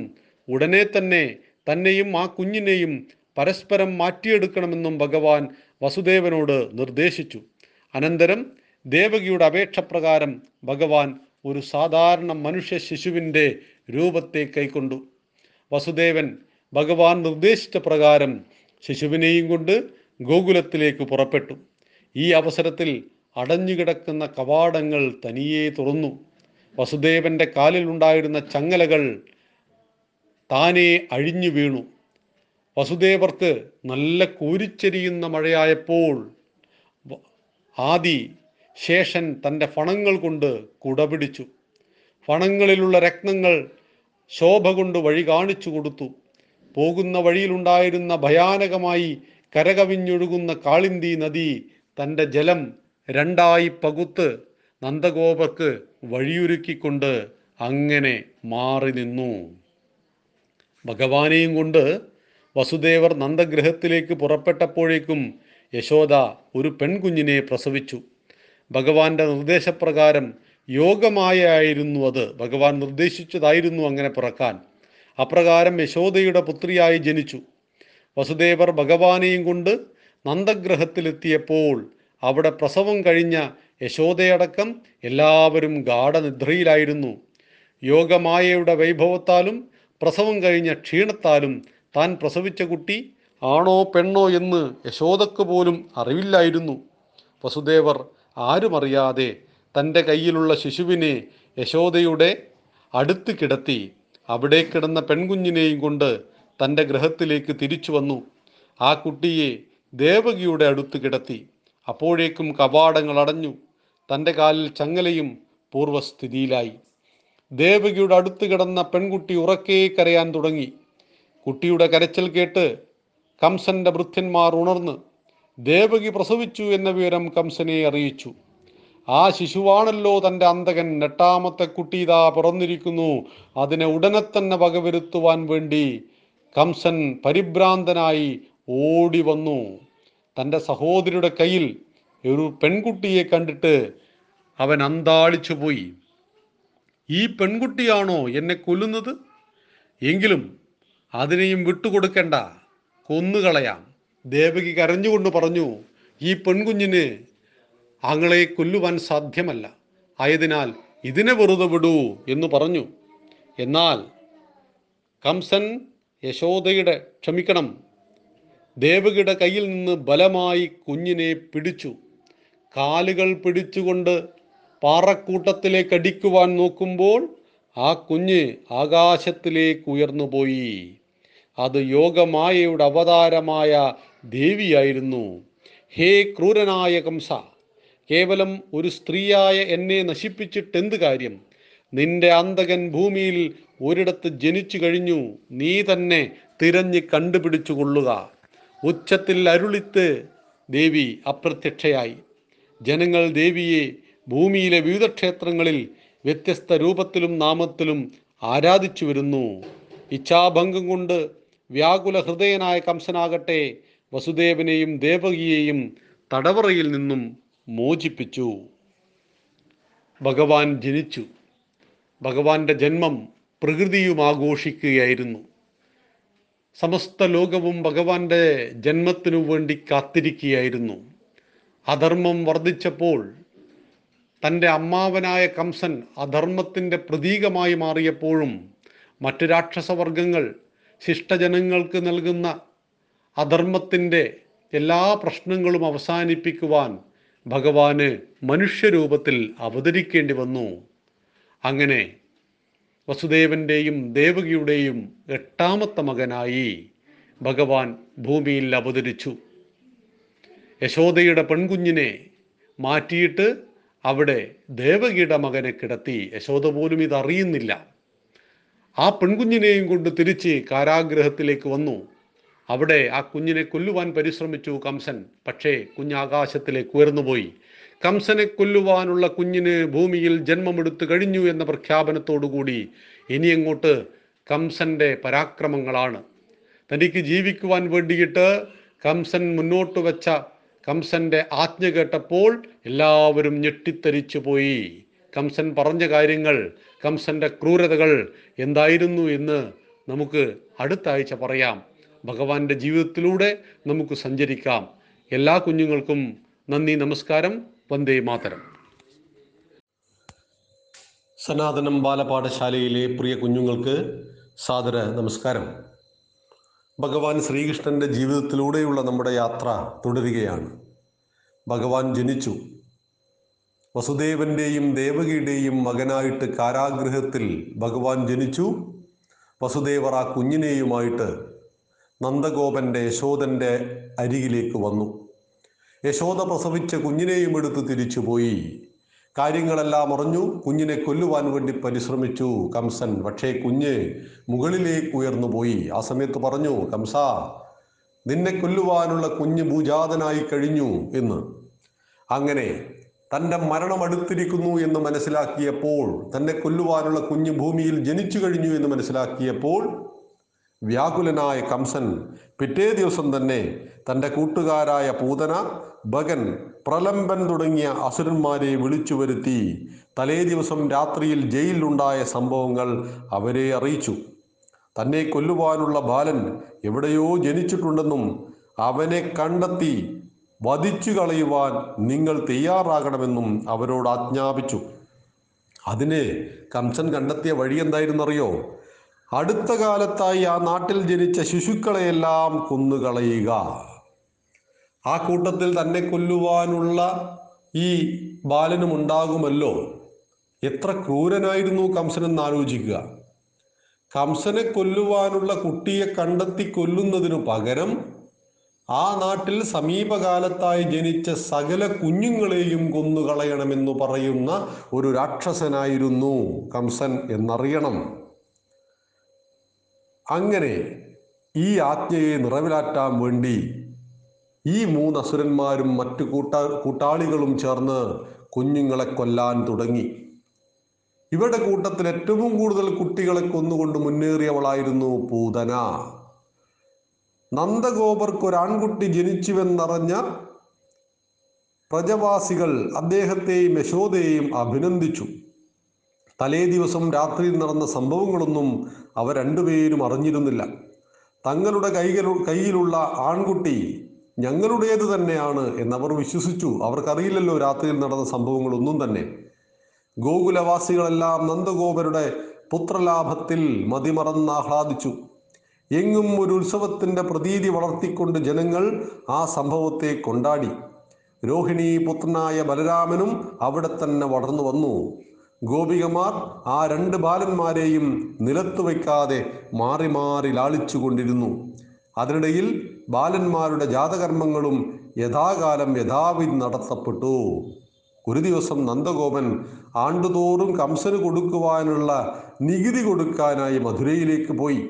ഉടനെ തന്നെ തന്നെയും ആ കുഞ്ഞിനെയും പരസ്പരം മാറ്റിയെടുക്കണമെന്നും ഭഗവാൻ വസുദേവനോട് നിർദ്ദേശിച്ചു. അനന്തരം ദേവകിയുടെ അപേക്ഷ പ്രകാരം ഭഗവാൻ ഒരു സാധാരണ മനുഷ്യ ശിശുവിന്റെ രൂപത്തെ കൈക്കൊണ്ടു. വസുദേവൻ ഭഗവാൻ നിർദ്ദേശിച്ച പ്രകാരം ശിശുവിനെയും കൊണ്ട് ഗോകുലത്തിലേക്ക് പുറപ്പെട്ടു. ഈ അവസരത്തിൽ അടഞ്ഞുകിടക്കുന്ന കവാടങ്ങൾ തനിയെ തുറന്നു. വസുദേവന്റെ കാലിലുണ്ടായിരുന്ന ചങ്ങലകൾ താനെ അഴിഞ്ഞു വീണു. വസുദേവർക്ക് നല്ല കൂരിച്ചെരിയുന്ന മഴയായപ്പോൾ ആദി ശേഷൻ തന്റെ ഫണങ്ങൾ കൊണ്ട് കുടപിടിച്ചു. ഫണങ്ങളിലുള്ള രക്തങ്ങൾ ശോഭ കൊണ്ട് വഴി കാണിച്ചു കൊടുത്തു. പോകുന്ന വഴിയിലുണ്ടായിരുന്ന ഭയാനകമായി കരകവിഞ്ഞൊഴുകുന്ന കാളിന്തി നദി തന്റെ ജലം രണ്ടായി പകുത്ത് നന്ദഗോപക്ക് വഴിയൊരുക്കിക്കൊണ്ട് അങ്ങനെ മാറി നിന്നു. ഭഗവാനെയും കൊണ്ട് വസുദേവർ നന്ദഗ്രഹത്തിലേക്ക് പുറപ്പെട്ടപ്പോഴേക്കും യശോദ ഒരു പെൺകുഞ്ഞിനെ പ്രസവിച്ചു. ഭഗവാന്റെ നിർദ്ദേശപ്രകാരം യോഗമായായിരുന്നു അത്. ഭഗവാൻ നിർദ്ദേശിച്ചതായിരുന്നു അങ്ങനെ പിറക്കാൻ. അപ്രകാരം യശോദയുടെ പുത്രിയായി ജനിച്ചു. വസുദേവർ ഭഗവാനെയും കൊണ്ട് നന്ദഗ്രഹത്തിലെത്തിയപ്പോൾ അവിടെ പ്രസവം കഴിഞ്ഞ യശോദയടക്കം എല്ലാവരും ഗാഠനിദ്രയിലായിരുന്നു. യോഗമായയുടെ വൈഭവത്താലും പ്രസവം കഴിഞ്ഞ ക്ഷീണത്താലും താൻ പ്രസവിച്ച കുട്ടി ആണോ പെണ്ണോ എന്ന് യശോദക്ക് പോലും അറിവില്ലായിരുന്നു. വസുദേവർ ആരുമറിയാതെ തന്റെ കയ്യിലുള്ള ശിശുവിനെ യശോദയുടെ അടുത്ത് കിടത്തി അവിടെ കിടന്ന പെൺകുഞ്ഞിനെയും കൊണ്ട് തന്റെ ഗ്രഹത്തിലേക്ക് തിരിച്ചു വന്നു. ആ കുട്ടിയെ ദേവകിയുടെ അടുത്ത് കിടത്തി. അപ്പോഴേക്കും കവാടങ്ങൾ അടഞ്ഞു. തന്റെ കാലിൽ ചങ്ങലയും പൂർവസ്ഥിതിയിലായി ദേവകിയുടെ അടുത്ത് കിടന്ന പെൺകുട്ടി ഉറക്കേ കരയാൻ തുടങ്ങി. കുട്ടിയുടെ കരച്ചിൽ കേട്ട് കംസന്റെ വൃദ്ധന്മാർ ഉണർന്ന് ദേവകി പ്രസവിച്ചു എന്ന വിവരം കംസനെ അറിയിച്ചു. ആ ശിശുവാണല്ലോ തന്റെ അന്തകൻ എട്ടാമത്തെ കുട്ടി ഇതാ പിറന്നിരിക്കുന്നു. അതിനെ ഉടനെ തന്നെ വകവരുത്തുവാൻ വേണ്ടി കംസൻ പരിഭ്രാന്തനായി ഓടി വന്നു. തന്റെ സഹോദരിയുടെ കയ്യിൽ ഒരു പെൺകുട്ടിയെ കണ്ടിട്ട് അവൻ അന്താളിച്ചു പോയി. ഈ പെൺകുട്ടിയാണോ എന്നെ കൊല്ലുന്നത്? എങ്കിലും അതിനെയും വിട്ടുകൊടുക്കണ്ട. കൊന്നുകളയാം. ദേവകി കരഞ്ഞുകൊണ്ട് പറഞ്ഞു ഈ പെൺകുഞ്ഞിന് ആങ്ങളെ കൊല്ലുവാൻ സാധ്യമല്ല. ആയതിനാൽ ഇതിനെ വെറുതെ വിടൂ എന്ന് പറഞ്ഞു. എന്നാൽ കംസൻ യശോദയുടെ ക്ഷമിക്കണം. ദേവകിയുടെ കയ്യിൽ നിന്ന് ബലമായി കുഞ്ഞിനെ പിടിച്ചു. കാലുകൾ പിടിച്ചുകൊണ്ട് പാറക്കൂട്ടത്തിലേക്ക് അടിക്കുവാൻ നോക്കുമ്പോൾ ആ കുഞ്ഞ് ആകാശത്തിലേക്ക് ഉയർന്നുപോയി. അത് യോഗമായയുടെ അവതാരമായ ദേവിയായിരുന്നു. ഹേ ക്രൂരനായ കംസ കേവലം ഒരു സ്ത്രീയായ എന്നെ നശിപ്പിച്ചിട്ടെന്ത് കാര്യം? നിന്റെ അന്തകൻ ഭൂമിയിൽ ഒരിടത്ത് ജനിച്ചു കഴിഞ്ഞു നീ തന്നെ തിരഞ്ഞ് കണ്ടുപിടിച്ചു കൊള്ളുക. ഉച്ചത്തിൽ അരുളിത്ത് ദേവി അപ്രത്യക്ഷയായി. ജനങ്ങൾ ദേവിയെ ഭൂമിയിലെ വിവിധ ക്ഷേത്രങ്ങളിൽ വ്യത്യസ്ത രൂപത്തിലും നാമത്തിലും ആരാധിച്ചു വരുന്നു. ഇച്ഛാഭംഗം കൊണ്ട് വ്യാകുല ഹൃദയനായ കംസനാകട്ടെ വസുദേവനെയും ദേവകിയെയും തടവറയിൽ നിന്നും മോചിപ്പിച്ചു. ഭഗവാൻ ജനിച്ചു. ഭഗവാന്റെ ജന്മം പ്രകൃതിയും ആഘോഷിക്കുകയായിരുന്നു. സമസ്ത ലോകവും ഭഗവാന്റെ ജന്മത്തിനു വേണ്ടി കാത്തിരിക്കുകയായിരുന്നു. അധർമ്മം വർദ്ധിച്ചപ്പോൾ തന്റെ അമ്മാവനായ കംസൻ അധർമ്മത്തിന്റെ പ്രതീകമായി മാറിയപ്പോഴും മറ്റു രാക്ഷസവർഗങ്ങൾ ശിഷ്ടജനങ്ങൾക്ക് നൽകുന്ന അധർമ്മത്തിന്റെ എല്ലാ പ്രശ്നങ്ങളും അവസാനിപ്പിക്കുവാൻ ഭഗവാന് മനുഷ്യരൂപത്തിൽ അവതരിക്കേണ്ടി വന്നു. അങ്ങനെ വസുദേവന്റെയും ദേവകിയുടെയും എട്ടാമത്തെ മകനായി ഭഗവാൻ ഭൂമിയിൽ അവതരിച്ചു. യശോദയുടെ പെൺകുഞ്ഞിനെ മാറ്റിയിട്ട് അവിടെ ദേവകിയുടെ മകനെ കിടത്തി. യശോദ പോലും ഇതറിയുന്നില്ല. ആ പെൺകുഞ്ഞിനെയും കൊണ്ട് തിരിച്ച് കാരാഗ്രഹത്തിലേക്ക് വന്നു. അവിടെ ആ കുഞ്ഞിനെ കൊല്ലുവാൻ പരിശ്രമിച്ചു കംസൻ. പക്ഷേ കുഞ്ഞ് ആകാശത്തിലേക്ക് ഉയർന്നുപോയി. കംസനെ കൊല്ലുവാനുള്ള കുഞ്ഞിന് ഭൂമിയിൽ ജന്മമെടുത്തു കഴിഞ്ഞു എന്ന പ്രഖ്യാപനത്തോടുകൂടി ഇനി അങ്ങോട്ട് കംസന്റെ പരാക്രമങ്ങളാണ്. തനിക്ക് ജീവിക്കുവാൻ വേണ്ടിയിട്ട് കംസൻ മുന്നോട്ട് വെച്ച കംസന്റെ ആജ്ഞ കേട്ടപ്പോൾ എല്ലാവരും ഞെട്ടിത്തരിച്ചു പോയി. കംസൻ പറഞ്ഞ കാര്യങ്ങൾ കംസന്റെ ക്രൂരതകൾ എന്തായിരുന്നു എന്ന് നമുക്ക് അടുത്ത ആഴ്ച പറയാം. ഭഗവാന്റെ ജീവിതത്തിലൂടെ നമുക്ക് സഞ്ചരിക്കാം. എല്ലാ കുഞ്ഞുങ്ങൾക്കും നന്ദി നമസ്കാരം. വന്ദേ മാതരം. സനാതനം ബാലപാഠശാലയിലെ പ്രിയ കുഞ്ഞുങ്ങൾക്ക് സാദര നമസ്കാരം. ഭഗവാൻ ശ്രീകൃഷ്ണന്റെ ജീവിതത്തിലൂടെയുള്ള നമ്മുടെ യാത്ര തുടരുകയാണ്. ഭഗവാൻ ജനിച്ചു. വസുദേവന്റെയും ദേവകിയുടെയും മകനായിട്ട് കാരാഗ്രഹത്തിൽ ഭഗവാൻ ജനിച്ചു. വസുദേവർ ആ കുഞ്ഞിനെയുമായിട്ട് നന്ദഗോപന്റെ യശോദന്റെ അരികിലേക്ക് വന്നു. യശോദ പ്രസവിച്ച കുഞ്ഞിനെയും എടുത്ത് തിരിച്ചുപോയി കാര്യങ്ങളെല്ലാം അറിഞ്ഞു കുഞ്ഞിനെ കൊല്ലുവാൻ വേണ്ടി പരിശ്രമിച്ചു കംസൻ. പക്ഷേ കുഞ്ഞ് മുകളിലേക്ക് ഉയർന്നു പോയി. ആ സമയത്ത് പറഞ്ഞു കംസ നിന്നെ കൊല്ലുവാനുള്ള കുഞ്ഞ് ഭൂജാതനായി കഴിഞ്ഞു എന്ന്. അങ്ങനെ തന്റെ മരണം അടുത്തിരിക്കുന്നു എന്ന് മനസ്സിലാക്കിയപ്പോൾ തന്നെ കൊല്ലുവാനുള്ള കുഞ്ഞ് ഭൂമിയിൽ ജനിച്ചു കഴിഞ്ഞു എന്ന് മനസ്സിലാക്കിയപ്പോൾ വ്യാകുലനായ കംസൻ പിറ്റേ ദിവസം തന്നെ തന്റെ കൂട്ടുകാരായ പൂതന ഭഗൻ പ്രലംബൻ തുടങ്ങിയ അസുരന്മാരെ വിളിച്ചു വരുത്തി. തലേ ദിവസം രാത്രിയിൽ ജയിലിലുണ്ടായ സംഭവങ്ങൾ അവരെ അറിയിച്ചു. തന്നെ കൊല്ലുവാനുള്ള ബാലൻ എവിടെയോ ജനിച്ചിട്ടുണ്ടെന്നും അവനെ കണ്ടെത്തി വധിച്ചു കളയുവാൻ നിങ്ങൾ തയ്യാറാകണമെന്നും അവരോട് ആജ്ഞാപിച്ചു. അതിന് കംസൻ കണ്ടെത്തിയ വഴി എന്തായിരുന്നറിയോ? അടുത്ത കാലത്തായി ആ നാട്ടിൽ ജനിച്ച ശിശുക്കളെയെല്ലാം കൊന്നുകളയുക. ആ കൂട്ടത്തിൽ തന്നെ കൊല്ലുവാനുള്ള ഈ ബാലനും ഉണ്ടാകുമല്ലോ. എത്ര ക്രൂരനായിരുന്നു കംസനെന്ന് ആലോചിക്കുക. കംസനെ കൊല്ലുവാനുള്ള കുട്ടിയെ കണ്ടെത്തി കൊല്ലുന്നതിനു പകരം ആ നാട്ടിൽ സമീപകാലത്തായി ജനിച്ച സകല കുഞ്ഞുങ്ങളെയും കൊന്നുകളയണമെന്ന് പറയുന്ന ഒരു രാക്ഷസനായിരുന്നു കംസൻ എന്നറിയണം. അങ്ങനെ ഈ ആജ്ഞയെ നിറവിലാറ്റാൻ വേണ്ടി ഈ മൂന്ന് അസുരന്മാരും മറ്റു കൂട്ട കൂട്ടാളികളും ചേർന്ന് കുഞ്ഞുങ്ങളെ കൊല്ലാൻ തുടങ്ങി. ഇവരുടെ കൂട്ടത്തിൽ ഏറ്റവും കൂടുതൽ കുട്ടികളെ കൊന്നുകൊണ്ട് മുന്നേറിയവളായിരുന്നു പൂതന. നന്ദഗോപർക്ക് ഒരു ആൺകുട്ടി ജനിച്ചുവെന്നറിഞ്ഞ പ്രജവാസികൾ അദ്ദേഹത്തെയും യശോദയെയും അഭിനന്ദിച്ചു. തലേ ദിവസം രാത്രിയിൽ നടന്ന സംഭവങ്ങളൊന്നും അവർ രണ്ടുപേരും അറിഞ്ഞിരുന്നില്ല. തങ്ങളുടെ കൈകൾ കയ്യിലുള്ള ആൺകുട്ടി ഞങ്ങളുടേത് തന്നെയാണ് എന്നവർ വിശ്വസിച്ചു. അവർക്കറിയില്ലല്ലോ രാത്രിയിൽ നടന്ന സംഭവങ്ങളൊന്നും തന്നെ. ഗോകുലവാസികളെല്ലാം നന്ദഗോപരുടെ പുത്രലാഭത്തിൽ മതിമറന്ന് ആഹ്ലാദിച്ചു. എങ്ങും ഒരു ഉത്സവത്തിന്റെ പ്രതീതി വളർത്തിക്കൊണ്ട് ജനങ്ങൾ ആ സംഭവത്തെ കൊണ്ടാടി. രോഹിണി പുത്രനായ ബലരാമനും അവിടെ തന്നെ വളർന്നു വന്നു. ഗോപികമാർ ആ രണ്ട് ബാലന്മാരെയും നിലത്തു വയ്ക്കാതെ മാറി മാറി ലാളിച്ചു കൊണ്ടിരുന്നു. അതിനിടയിൽ ബാലന്മാരുടെ ജാതകർമ്മങ്ങളും യഥാകാലം യഥാവിധി നടത്തപ്പെട്ടു. ഒരു ദിവസം നന്ദഗോപൻ ആണ്ടുതോറും കംസന് കൊടുക്കുവാനുള്ള നികുതി കൊടുക്കാനായി മധുരയിലേക്ക് പോയി.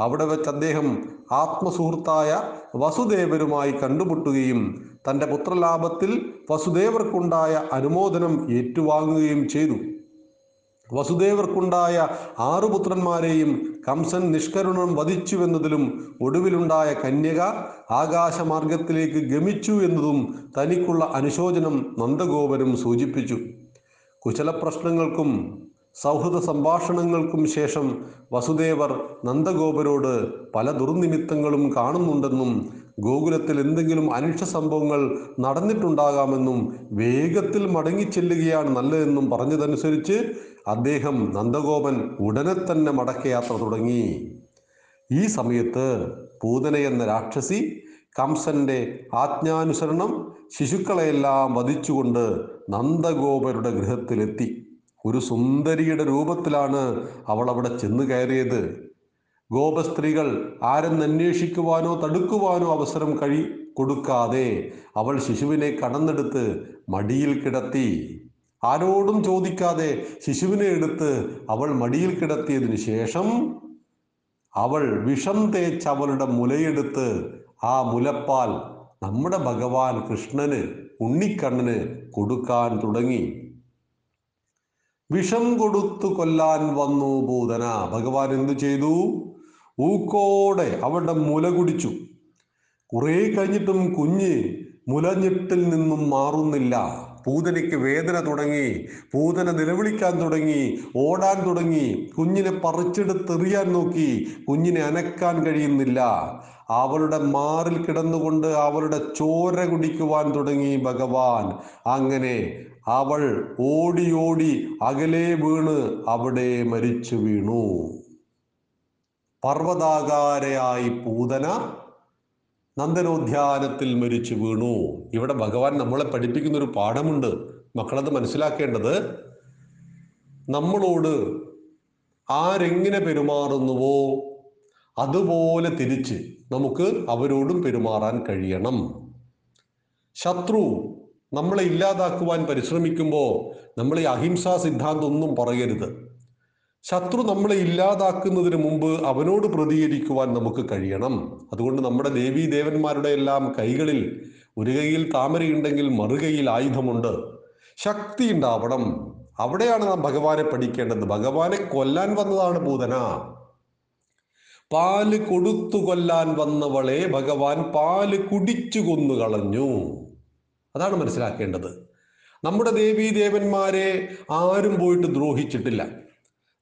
അവിടെ വെച്ച് അദ്ദേഹം ആത്മസുഹൃത്തായ വസുദേവരുമായി കണ്ടുമുട്ടുകയും തന്റെ പുത്രലാഭത്തിൽ വസുദേവർക്കുണ്ടായ അനുമോദനം ഏറ്റുവാങ്ങുകയും ചെയ്തു. വസുദേവർക്കുണ്ടായ ആറു പുത്രന്മാരെയും കംസൻ നിഷ്കരുണം വധിച്ചുവെന്നതിലും ഒടുവിലുണ്ടായ കന്യക ആകാശമാർഗത്തിലേക്ക് ഗമിച്ചു എന്നതും തനിക്കുള്ള അനുശോചനം നന്ദഗോപരും സൂചിപ്പിച്ചു. കുശലപ്രശ്നങ്ങൾക്കും സൗഹൃദ സംഭാഷണങ്ങൾക്കും ശേഷം വസുദേവർ നന്ദഗോപരോട് പല ദുർനിമിത്തങ്ങളും കാണുന്നുണ്ടെന്നും ഗോകുലത്തിൽ എന്തെങ്കിലും അനിഷ്ട സംഭവങ്ങൾ നടന്നിട്ടുണ്ടാകാമെന്നും വേഗത്തിൽ മടങ്ങിച്ചെല്ലുകയാണ് നല്ലതെന്നും പറഞ്ഞതനുസരിച്ച് അദ്ദേഹം നന്ദഗോപൻ ഉടനെ തന്നെ മടക്കയാത്ര തുടങ്ങി. ഈ സമയത്ത് പൂതന എന്ന രാക്ഷസി കംസന്റെ ആജ്ഞാനുസരണം ശിശുക്കളെയെല്ലാം വധിച്ചുകൊണ്ട് നന്ദഗോപരുടെ ഗൃഹത്തിലെത്തി. ഒരു സുന്ദരിയുടെ രൂപത്തിലാണ് അവൾ അവിടെ ചെന്ന് കയറിയത്. ഗോപസ്ത്രീകൾ ആരെന്നന്വേഷിക്കുവാനോ തടുക്കുവാനോ അവസരം കഴി കൊടുക്കാതെ അവൾ ശിശുവിനെ കടന്നെടുത്ത് മടിയിൽ കിടത്തി. ആരോടും ചോദിക്കാതെ ശിശുവിനെ എടുത്ത് അവൾ മടിയിൽ കിടത്തിയതിനു ശേഷം അവൾ വിഷം തേച്ച് അവളുടെ മുലയെടുത്ത് ആ മുലപ്പാൽ നമ്മുടെ ഭഗവാൻ കൃഷ്ണന് ഉണ്ണിക്കണ്ണന് കൊടുക്കാൻ തുടങ്ങി. വിഷം കൊടുത്തു കൊല്ലാൻ വന്നു ഭൂതന. ഭഗവാൻ എന്തു ചെയ്തു? ഊക്കോടെ അവളുടെ മുല കുടിച്ചു. കുറെ കഴിഞ്ഞിട്ടും കുഞ്ഞ് മുലഞ്ഞിട്ടിൽ നിന്നും മാറുന്നില്ല. പൂതനയ്ക്ക് വേദന തുടങ്ങി പൂതന നിലവിളിക്കാൻ തുടങ്ങി ഓടാൻ തുടങ്ങി കുഞ്ഞിനെ പറിച്ചെടുത്തെറിയാൻ നോക്കി കുഞ്ഞിനെ അനക്കാൻ കഴിയുന്നില്ല. അവളുടെ മാറിൽ കിടന്നുകൊണ്ട് അവളുടെ ചോര കുടിക്കുവാൻ തുടങ്ങി ഭഗവാൻ. അങ്ങനെ അവൾ ഓടി ഓടി അകലെ വീണ് അവിടെ മരിച്ചു വീണു. പർവതാകാരയായി പൂതന നന്ദനോദ്യാനത്തിൽ മരിച്ചു വീണു. ഇവിടെ ഭഗവാൻ നമ്മളെ പഠിപ്പിക്കുന്ന ഒരു പാഠമുണ്ട്. മക്കളത് മനസ്സിലാക്കേണ്ടത് നമ്മളോട് ആരെങ്ങനെ പെരുമാറുന്നുവോ അതുപോലെ തിരിച്ച് നമുക്ക് അവരോടും പെരുമാറാൻ കഴിയണം. ശത്രു നമ്മളെ ഇല്ലാതാക്കുവാൻ പരിശ്രമിക്കുമ്പോൾ നമ്മൾ ഈ അഹിംസാ സിദ്ധാന്തം ഒന്നും പറയരുത്. ശത്രു നമ്മളെ ഇല്ലാതാക്കുന്നതിന് മുമ്പ് അവനോട് പ്രതികരിക്കുവാൻ നമുക്ക് കഴിയണം. അതുകൊണ്ട് നമ്മുടെ ദേവീ ദേവന്മാരുടെ എല്ലാം കൈകളിൽ ഒരു കൈയിൽ താമരയുണ്ടെങ്കിൽ മറുകൈയിൽ ആയുധമുണ്ട്. ശക്തി ഉണ്ടാവണം. അവിടെയാണ് നാം ഭഗവാനെ പഠിക്കേണ്ടത്. ഭഗവാനെ കൊല്ലാൻ വന്നതാണ് പൂതന. പാൽ കൊടുത്തു കൊല്ലാൻ വന്നവളെ ഭഗവാൻ പാൽ കുടിച്ചു കൊന്നു കളഞ്ഞു അതാണ് മനസ്സിലാക്കേണ്ടത്. നമ്മുടെ ദേവീ ദേവന്മാരെ ആരും പോയിട്ട് ദ്രോഹിച്ചിട്ടില്ല.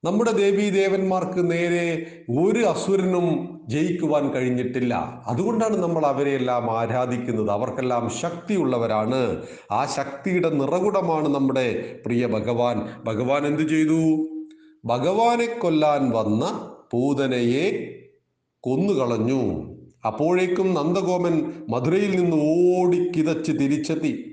നമ്മുടെ ദേവീ ദേവന്മാർക്ക് നേരെ ഒരു അസുരനും ജയിക്കുവാൻ കഴിഞ്ഞിട്ടില്ല. അതുകൊണ്ടാണ് നമ്മൾ അവരെയെല്ലാം ആരാധിക്കുന്നത്. അവർക്കെല്ലാം ശക്തിയുള്ളവരാണ്. ആ ശക്തിയുടെ നിറകുടമാണ് നമ്മുടെ പ്രിയ ഭഗവാൻ. ഭഗവാൻ എന്തു ചെയ്തു? ഭഗവാനെ കൊല്ലാൻ വന്ന പൂതനയെ കൊന്നുകളഞ്ഞു. അപ്പോഴേക്കും നന്ദഗോമൻ മധുരയിൽ നിന്ന് ഓടിക്കിതച്ച് തിരിച്ചെത്തി.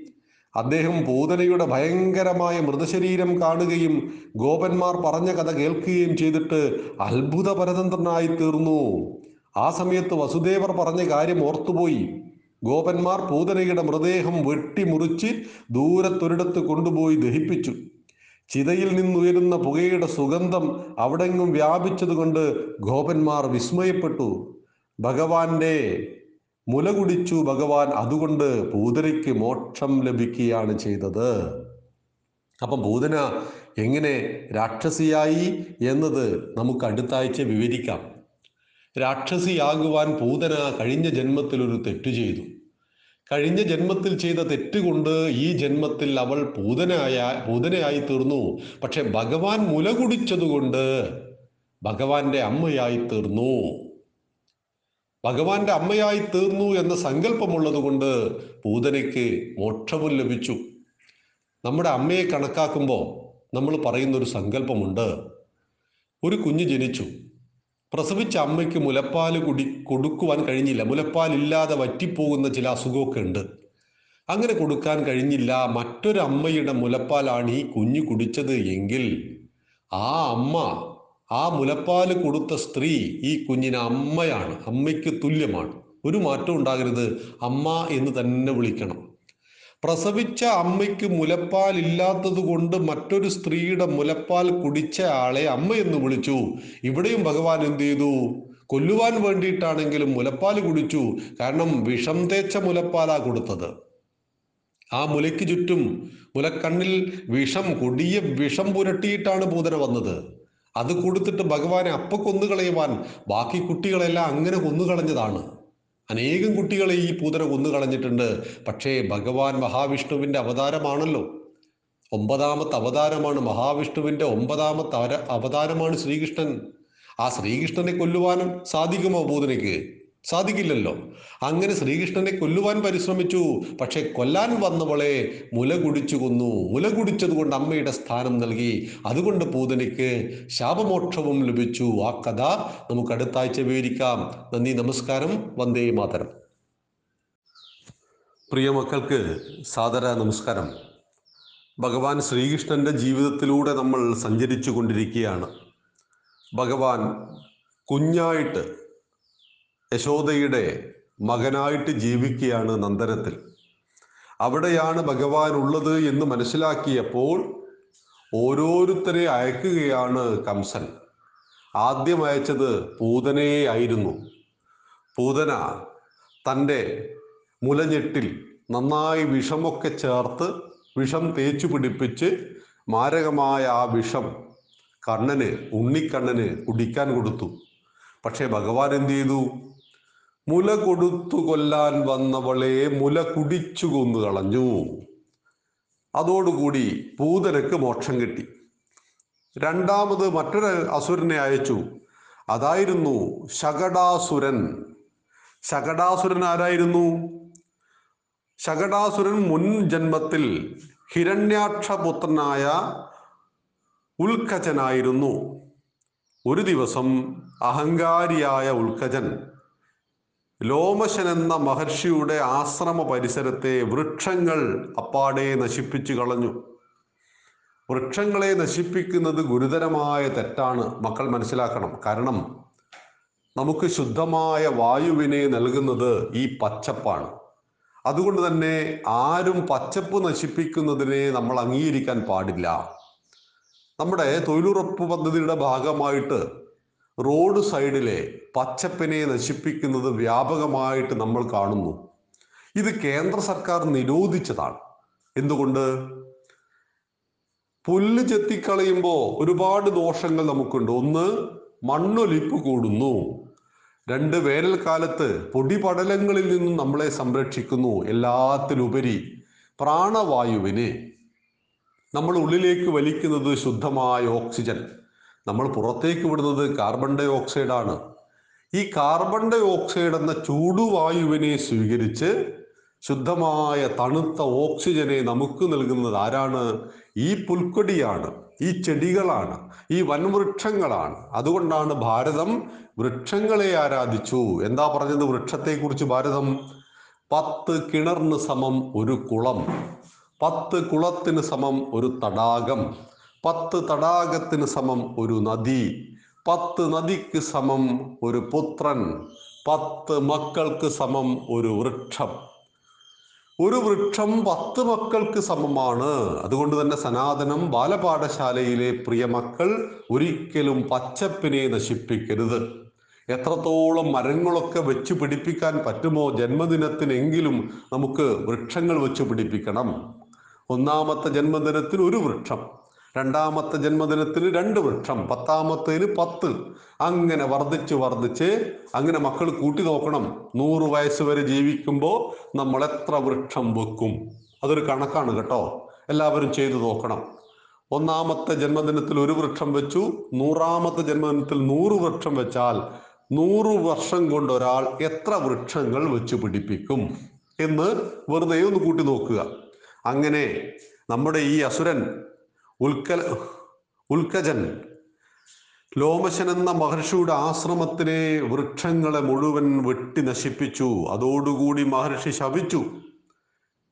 അദ്ദേഹം പൂതനയുടെ ഭയങ്കരമായ മൃതശരീരം കാണുകയും ഗോപന്മാർ പറഞ്ഞ കഥ കേൾക്കുകയും ചെയ്തിട്ട് അത്ഭുത പരതന്ത്രനായി തീർന്നു. ആ സമയത്ത് വസുദേവർ പറഞ്ഞ കാര്യം ഓർത്തുപോയി. ഗോപന്മാർ പൂതനയുടെ മൃതദേഹം വെട്ടിമുറിച്ച് ദൂരത്തൊരിടത്ത് കൊണ്ടുപോയി ദഹിപ്പിച്ചു. ചിതയിൽ നിന്നുയരുന്ന പുകയുടെ സുഗന്ധം അവിടെങ്ങും വ്യാപിച്ചതുകൊണ്ട് ഗോപന്മാർ വിസ്മയപ്പെട്ടു. ഭഗവാന്റെ മുല കുടിച്ചു ഭഗവാൻ അതുകൊണ്ട് പൂതനയ്ക്ക് മോക്ഷം ലഭിക്കുകയാണ് ചെയ്തത്. അപ്പം പൂതന എങ്ങനെ രാക്ഷസിയായി എന്നത് നമുക്ക് അടുത്ത ആഴ്ച വിവരിക്കാം. രാക്ഷസിയാകുവാൻ പൂതന കഴിഞ്ഞ ജന്മത്തിൽ ഒരു തെറ്റ് ചെയ്തു. കഴിഞ്ഞ ജന്മത്തിൽ ചെയ്ത തെറ്റുകൊണ്ട് ഈ ജന്മത്തിൽ അവൾ പൂതനായ പൂതനയായി തീർന്നു. പക്ഷെ ഭഗവാൻ മുല കുടിച്ചതുകൊണ്ട് ഭഗവാന്റെ അമ്മയായി തീർന്നു. ഭഗവാന്റെ അമ്മയായി തീർന്നു എന്ന സങ്കല്പമുള്ളത് കൊണ്ട് പൂതനയ്ക്ക് മോക്ഷവും ലഭിച്ചു. നമ്മുടെ അമ്മയെ കണക്കാക്കുമ്പോൾ നമ്മൾ പറയുന്ന ഒരു സങ്കല്പമുണ്ട്. ഒരു കുഞ്ഞ് ജനിച്ചു. പ്രസവിച്ച അമ്മയ്ക്ക് മുലപ്പാൽ കുടി കൊടുക്കുവാൻ കഴിഞ്ഞില്ല. മുലപ്പാലില്ലാതെ വറ്റിപ്പോകുന്ന ചില അസുഖമൊക്കെ ഉണ്ട്. അങ്ങനെ കൊടുക്കാൻ കഴിഞ്ഞില്ല. മറ്റൊരു അമ്മയുടെ മുലപ്പാലാണ് ഈ കുഞ്ഞ് കുടിച്ചത് എങ്കിൽ ആ അമ്മ ആ മുലപ്പാൽ കൊടുത്ത സ്ത്രീ ഈ കുഞ്ഞിന് അമ്മയാണ് അമ്മയ്ക്ക് തുല്യമാണ്. ഒരു മാറ്റം ഉണ്ടാകരുത്. അമ്മ എന്ന് തന്നെ വിളിക്കണം. പ്രസവിച്ച അമ്മയ്ക്ക് മുലപ്പാൽ ഇല്ലാത്തത് കൊണ്ട് മറ്റൊരു സ്ത്രീയുടെ മുലപ്പാൽ കുടിച്ച ആളെ അമ്മ എന്ന് വിളിച്ചു. ഇവിടെയും ഭഗവാൻ എന്ത് ചെയ്തു? കൊല്ലുവാൻ വേണ്ടിയിട്ടാണെങ്കിലും മുലപ്പാൽ കുടിച്ചു. കാരണം വിഷം തേച്ച മുലപ്പാലാ കൊടുത്തത്. ആ മുലയ്ക്ക് ചുറ്റും മുലക്കണ്ണിൽ വിഷം കൊടിയ വിഷം പുരട്ടിയിട്ടാണ് പൂതന വന്നത്. അത് കൊടുത്തിട്ട് ഭഗവാനെ അപ്പ കൊന്നുകളയുവാൻ ബാക്കി കുട്ടികളെല്ലാം അങ്ങനെ കൊന്നുകളഞ്ഞതാണ്. അനേകം കുട്ടികളെ ഈ പൂതന കൊന്നുകളഞ്ഞിട്ടുണ്ട്. പക്ഷേ ഭഗവാൻ മഹാവിഷ്ണുവിന്റെ അവതാരമാണല്ലോ. ഒമ്പതാമത്തെ അവതാരമാണ് മഹാവിഷ്ണുവിന്റെ ഒമ്പതാമത്തെ അവതാരമാണ് ശ്രീകൃഷ്ണൻ. ആ ശ്രീകൃഷ്ണനെ കൊല്ലുവാനും സാധിക്കുമോ പൂതനയ്ക്ക്? സാധിക്കില്ലല്ലോ. അങ്ങനെ ശ്രീകൃഷ്ണനെ കൊല്ലുവാൻ പരിശ്രമിച്ചു. പക്ഷെ കൊല്ലാൻ വന്നവളെ മുല കുടിച്ചു കൊന്നു. മുല കുടിച്ചത് കൊണ്ട് അമ്മയുടെ സ്ഥാനം നൽകി. അതുകൊണ്ട് പൂതനയ്ക്ക് ശാപമോക്ഷവും ലഭിച്ചു. ആ കഥ നമുക്ക് അടുത്ത ആഴ്ച വിവരിക്കാം. നന്ദി നമസ്കാരം. വന്ദേ മാതരം. പ്രിയ മക്കൾക്ക് സാദര നമസ്കാരം. ഭഗവാൻ ശ്രീകൃഷ്ണന്റെ ജീവിതത്തിലൂടെ നമ്മൾ സഞ്ചരിച്ചു കൊണ്ടിരിക്കുകയാണ്. ഭഗവാൻ കുഞ്ഞായിട്ട് യശോദയുടെ മകനായിട്ട് ജീവിക്കുകയാണ് നന്ദനത്തിൽ. അവിടെയാണ് ഭഗവാൻ ഉള്ളത് എന്ന് മനസ്സിലാക്കിയപ്പോൾ ഓരോരുത്തരെ അയക്കുകയാണ് കംസൻ. ആദ്യം അയച്ചത് പൂതനയെ ആയിരുന്നു പൂതന തന്റെ മുലഞ്ഞെട്ടിൽ നന്നായി വിഷമൊക്കെ ചേർത്ത് വിഷം തേച്ചു പിടിപ്പിച്ച് മാരകമായ ആ വിഷം കണ്ണന് ഉണ്ണിക്കണ്ണന് കുടിക്കാൻ കൊടുത്തു. പക്ഷേ ഭഗവാൻ എന്ത് ചെയ്തു? മുല കൊടുത്തു കൊല്ലാൻ വന്നവളെ മുല കുടിച്ചു കൊന്നു കളഞ്ഞു. അതോടുകൂടി പൂതനക്ക് മോക്ഷം കിട്ടി. രണ്ടാമത് മറ്റൊരു അസുരനെ അയച്ചു. അതായിരുന്നു ശകടാസുരൻ. ശകടാസുരൻ ആരായിരുന്നു? ശകടാസുരൻ മുൻ ജന്മത്തിൽ ഹിരണ്യാക്ഷപുത്രനായ ഉൽക്കജനായിരുന്നു ഒരു ദിവസം അഹങ്കാരിയായ ഉൽക്കജൻ ലോമശൻ എന്ന മഹർഷിയുടെ ആശ്രമ പരിസരത്തെ വൃക്ഷങ്ങൾ അപ്പാടെ നശിപ്പിച്ചു കളഞ്ഞു. വൃക്ഷങ്ങളെ നശിപ്പിക്കുന്നത് ഗുരുതരമായ തെറ്റാണ് മക്കൾ മനസ്സിലാക്കണം. കാരണം നമുക്ക് ശുദ്ധമായ വായുവിനെ നൽകുന്നത് ഈ പച്ചപ്പാണ്. അതുകൊണ്ട് തന്നെ ആരും പച്ചപ്പ് നശിപ്പിക്കുന്നതിനെ നമ്മൾ അംഗീകരിക്കാൻ പാടില്ല. നമ്മുടെ തൊഴിലുറപ്പ് പദ്ധതിയുടെ ഭാഗമായിട്ട് റോഡ് സൈഡിലെ പച്ചപ്പിനെ നശിപ്പിക്കുന്നത് വ്യാപകമായിട്ട് നമ്മൾ കാണുന്നു. ഇത് കേന്ദ്ര സർക്കാർ നിരോധിച്ചതാണ്. എന്തുകൊണ്ട്? പുല്ല് ചെത്തിക്കളയുമ്പോൾ ഒരുപാട് ദോഷങ്ങൾ നമുക്കുണ്ട്. ഒന്ന് മണ്ണൊലിപ്പ് കൂടുന്നു. രണ്ട് വേനൽക്കാലത്ത് പൊടിപടലങ്ങളിൽ നിന്നും നമ്മളെ സംരക്ഷിക്കുന്നു. എല്ലാത്തിലുപരി പ്രാണവായുവിന്. നമ്മൾ ഉള്ളിലേക്ക് വലിക്കുന്നത് ശുദ്ധമായ ഓക്സിജൻ. നമ്മൾ പുറത്തേക്ക് വിടുന്നത് കാർബൺ ഡൈ ഓക്സൈഡാണ് ഈ കാർബൺ ഡൈ ഓക്സൈഡ് എന്ന ചൂടുവായുവിനെ സ്വീകരിച്ച് ശുദ്ധമായ തണുത്ത ഓക്സിജനെ നമുക്ക് നൽകുന്നത് ആരാണ്? ഈ പുൽക്കൊടിയാണ് ഈ ചെടികളാണ് ഈ വൻവൃക്ഷങ്ങളാണ് അതുകൊണ്ടാണ് ഭാരതം വൃക്ഷങ്ങളെ ആരാധിച്ചു. എന്താ പറഞ്ഞത് വൃക്ഷത്തെക്കുറിച്ച് ഭാരതം? പത്ത് കിണറിന് സമം ഒരു കുളം പത്ത് കുളത്തിന് സമം ഒരു തടാകം. പത്ത് തടാകത്തിന് സമം ഒരു നദി പത്ത് നദിക്ക് സമം ഒരു പുത്രൻ പത്ത് മക്കൾക്ക് സമം ഒരു വൃക്ഷം. ഒരു വൃക്ഷം പത്ത് മക്കൾക്ക് സമമാണ്. അതുകൊണ്ട് തന്നെ സനാതനം ബാലപാഠശാലയിലെ പ്രിയ മക്കൾ ഒരിക്കലും പച്ചപ്പിനെ നശിപ്പിക്കരുത്. എത്രത്തോളം മരങ്ങളൊക്കെ വെച്ച് പിടിപ്പിക്കാൻ പറ്റുമോ ജന്മദിനത്തിനെങ്കിലും നമുക്ക് വൃക്ഷങ്ങൾ വെച്ച് പിടിപ്പിക്കണം. ഒന്നാമത്തെ ജന്മദിനത്തിൽ ഒരു വൃക്ഷം. രണ്ടാമത്തെ ജന്മദിനത്തിന് രണ്ട് വൃക്ഷം പത്താമത്തേന് പത്ത്. അങ്ങനെ വർദ്ധിച്ച് വർദ്ധിച്ച് അങ്ങനെ മക്കൾ കൂട്ടി നോക്കണം. നൂറ് വയസ്സ് വരെ ജീവിക്കുമ്പോൾ നമ്മൾ എത്ര വൃക്ഷം വെക്കും? അതൊരു കണക്കാണ് കേട്ടോ. എല്ലാവരും ചെയ്തു നോക്കണം. ഒന്നാമത്തെ ജന്മദിനത്തിൽ ഒരു വൃക്ഷം വെച്ചു. നൂറാമത്തെ ജന്മദിനത്തിൽ നൂറ് വൃക്ഷം വെച്ചാൽ നൂറ് വർഷം കൊണ്ട് ഒരാൾ എത്ര വൃക്ഷങ്ങൾ വെച്ച് പിടിപ്പിക്കും എന്ന് വെറുതെ ഒന്ന് കൂട്ടി നോക്കുക. അങ്ങനെ നമ്മുടെ ഈ അസുരൻ ഉൽക്കല ഉൽക്കജൻ. ലോമശൻ എന്ന മഹർഷിയുടെ ആശ്രമത്തിലെ വൃക്ഷങ്ങളെ മുഴുവൻ വെട്ടി നശിപ്പിച്ചു. അതോടുകൂടി മഹർഷി ശപിച്ചു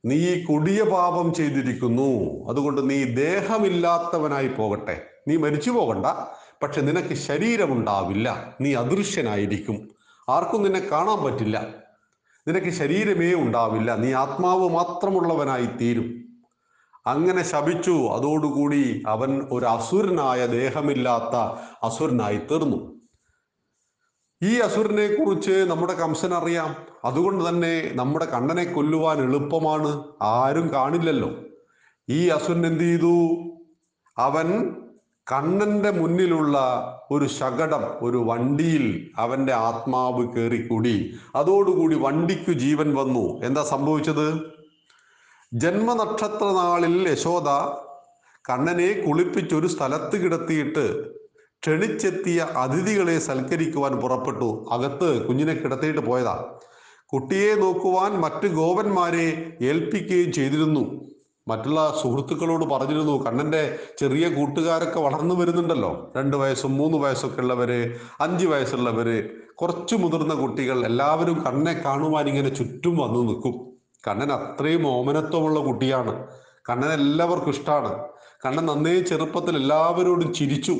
നീ കൊടിയ പാപം ചെയ്തിരിക്കുന്നു. അതുകൊണ്ട് നീ ദേഹമില്ലാത്തവനായി പോകട്ടെ. നീ മരിച്ചു പോകണ്ട. പക്ഷെ നിനക്ക് ശരീരമുണ്ടാവില്ല. നീ അദൃശ്യനായിരിക്കും. ആർക്കും നിന്നെ കാണാൻ പറ്റില്ല. നിനക്ക് ശരീരമേ ഉണ്ടാവില്ല. നീ ആത്മാവ് മാത്രമുള്ളവനായി തീരും. അങ്ങനെ ശപിച്ചു. അതോടുകൂടി അവൻ ഒരു അസുരനായ ദേഹമില്ലാത്ത അസുരനായി തീർന്നു. ഈ അസുരനെ കുറിച്ച് നമ്മുടെ കംസൻ അറിയാം. അതുകൊണ്ട് തന്നെ നമ്മുടെ കണ്ണനെ കൊല്ലുവാൻ എളുപ്പമാണ്. ആരും കാണില്ലല്ലോ. ഈ അസുരൻ എന്ത് ചെയ്തു? അവൻ കണ്ണന്റെ മുന്നിലുള്ള ഒരു ശകടം ഒരു വണ്ടിയിൽ അവന്റെ ആത്മാവ് കയറിക്കൂടി അതോടുകൂടി വണ്ടിക്കു ജീവൻ വന്നു. എന്താ സംഭവിച്ചത്? ജന്മനക്ഷത്ര നാളിൽ യശോദ കണ്ണനെ കുളിപ്പിച്ചൊരു സ്ഥലത്ത് കിടത്തിയിട്ട് ക്ഷണിച്ചെത്തിയ അതിഥികളെ സൽക്കരിക്കുവാൻ പുറപ്പെട്ടു. അകത്ത് കുഞ്ഞിനെ കിടത്തിയിട്ട് പോയതാ. കുട്ടിയെ നോക്കുവാൻ മറ്റ് ഗോപന്മാരെ ഏൽപ്പിക്കുകയും ചെയ്തിരുന്നു. മറ്റുള്ള സുഹൃത്തുക്കളോട് പറഞ്ഞിരുന്നു കണ്ണന്റെ ചെറിയ കൂട്ടുകാരൊക്കെ വളർന്നു വരുന്നുണ്ടല്ലോ. രണ്ട് വയസ്സും മൂന്ന് വയസ്സൊക്കെ ഉള്ളവര് അഞ്ച് വയസ്സുള്ളവര് കുറച്ചു മുതിർന്ന കുട്ടികൾ എല്ലാവരും കണ്ണെ കാണുവാൻ ഇങ്ങനെ ചുറ്റും വന്നു നിൽക്കും. കണ്ണൻ അത്രയും ഓമനത്വമുള്ള കുട്ടിയാണ്. കണ്ണൻ എല്ലാവർക്കും ഇഷ്ടമാണ് കണ്ണൻ നന്നേ ചെറുപ്പത്തിൽ എല്ലാവരോടും ചിരിച്ചു.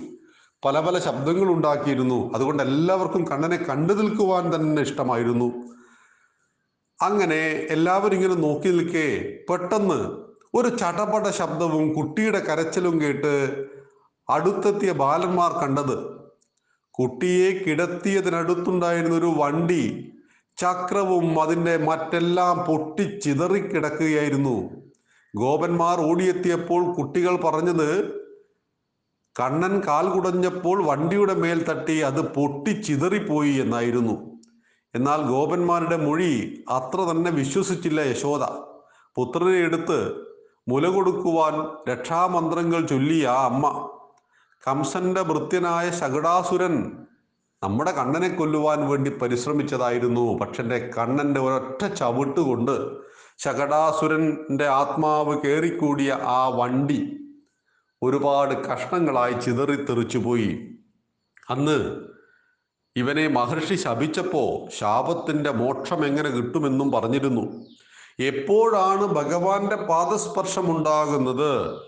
പല പല ശബ്ദങ്ങൾ ഉണ്ടാക്കിയിരുന്നു. അതുകൊണ്ട് എല്ലാവർക്കും കണ്ണനെ കണ്ടു നിൽക്കുവാൻ തന്നെ ഇഷ്ടമായിരുന്നു. അങ്ങനെ എല്ലാവരും ഇങ്ങനെ നോക്കി നിൽക്കേ പെട്ടെന്ന് ഒരു ചടപട ശബ്ദവും കുട്ടിയുടെ കരച്ചിലും കേട്ട് അടുത്തെത്തിയ ബാലന്മാർ കണ്ടത്. കുട്ടിയെ കിടത്തിയതിനടുത്തുണ്ടായിരുന്ന ഒരു വണ്ടി ചക്രവും അതിന്റെ മറ്റെല്ലാം പൊട്ടിച്ചിതറിക്കിടക്കുകയായിരുന്നു ഗോപന്മാർ ഓടിയെത്തിയപ്പോൾ കുട്ടികൾ പറഞ്ഞത് കണ്ണൻ കാൽ കുടഞ്ഞപ്പോൾ വണ്ടിയുടെ മേൽ തട്ടി അത് പൊട്ടിച്ചിതറിപ്പോയി എന്നായിരുന്നു. എന്നാൽ ഗോപന്മാരുടെ മൊഴി അത്ര തന്നെ വിശ്വസിച്ചില്ല യശോദ. പുത്രനെ എടുത്ത് മുല കൊടുക്കുവാൻ രക്ഷാമന്ത്രങ്ങൾ ചൊല്ലിയ അമ്മ കംസന്റെ വൃത്യനായ ശകടാസുരൻ നമ്മുടെ കണ്ണനെ കൊല്ലുവാൻ വേണ്ടി പരിശ്രമിച്ചതായിരുന്നു. പക്ഷെ കണ്ണന്റെ ഒരൊറ്റ ചവിട്ടുകൊണ്ട് ശകടാസുരന്റെ ആത്മാവ് കയറിക്കൂടിയ ആ വണ്ടി ഒരുപാട് കഷ്ണങ്ങളായി ചിതറിത്തെറിച്ചു പോയി. അന്ന് ഇവനെ മഹർഷി ശപിച്ചപ്പോ ശാപത്തിന്റെ മോക്ഷം എങ്ങനെ കിട്ടുമെന്നും പറഞ്ഞിരുന്നു. എപ്പോഴാണ് ഭഗവാന്റെ പാദസ്പർശം ഉണ്ടാകുന്നത്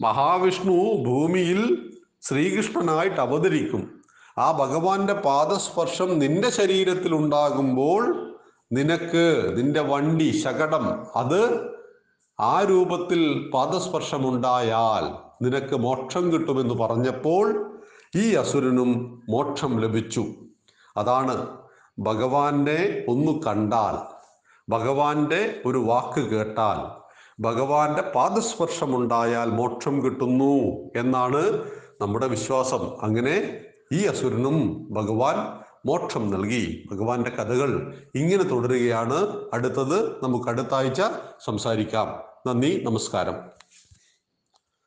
മഹാവിഷ്ണു ഭൂമിയിൽ ശ്രീകൃഷ്ണനായിട്ട് അവതരിക്കും. ആ ഭഗവാന്റെ പാദസ്പർശം നിന്റെ ശരീരത്തിൽ ഉണ്ടാകുമ്പോൾ നിനക്ക് നിന്റെ വണ്ടി ശകടം അത് ആ രൂപത്തിൽ പാദസ്പർശം ഉണ്ടായാൽ നിനക്ക് മോക്ഷം കിട്ടുമെന്ന് പറഞ്ഞപ്പോൾ ഈ അസുരനും മോക്ഷം ലഭിച്ചു. അതാണ് ഭഗവാന്റെ ഒന്ന് കണ്ടാൽ ഭഗവാന്റെ ഒരു വാക്ക് കേട്ടാൽ ഭഗവാന്റെ പാദസ്പർശമുണ്ടായാൽ മോക്ഷം കിട്ടുന്നു എന്നാണ് നമ്മുടെ വിശ്വാസം. അങ്ങനെ ഈ അസുരനും ഭഗവാൻ മോക്ഷം നൽകി. ഭഗവാന്റെ കഥകൾ ഇങ്ങനെ തുടരുകയാണ്. അടുത്തത് നമുക്ക് അടുത്ത ആഴ്ച സംസാരിക്കാം. നന്ദി നമസ്കാരം.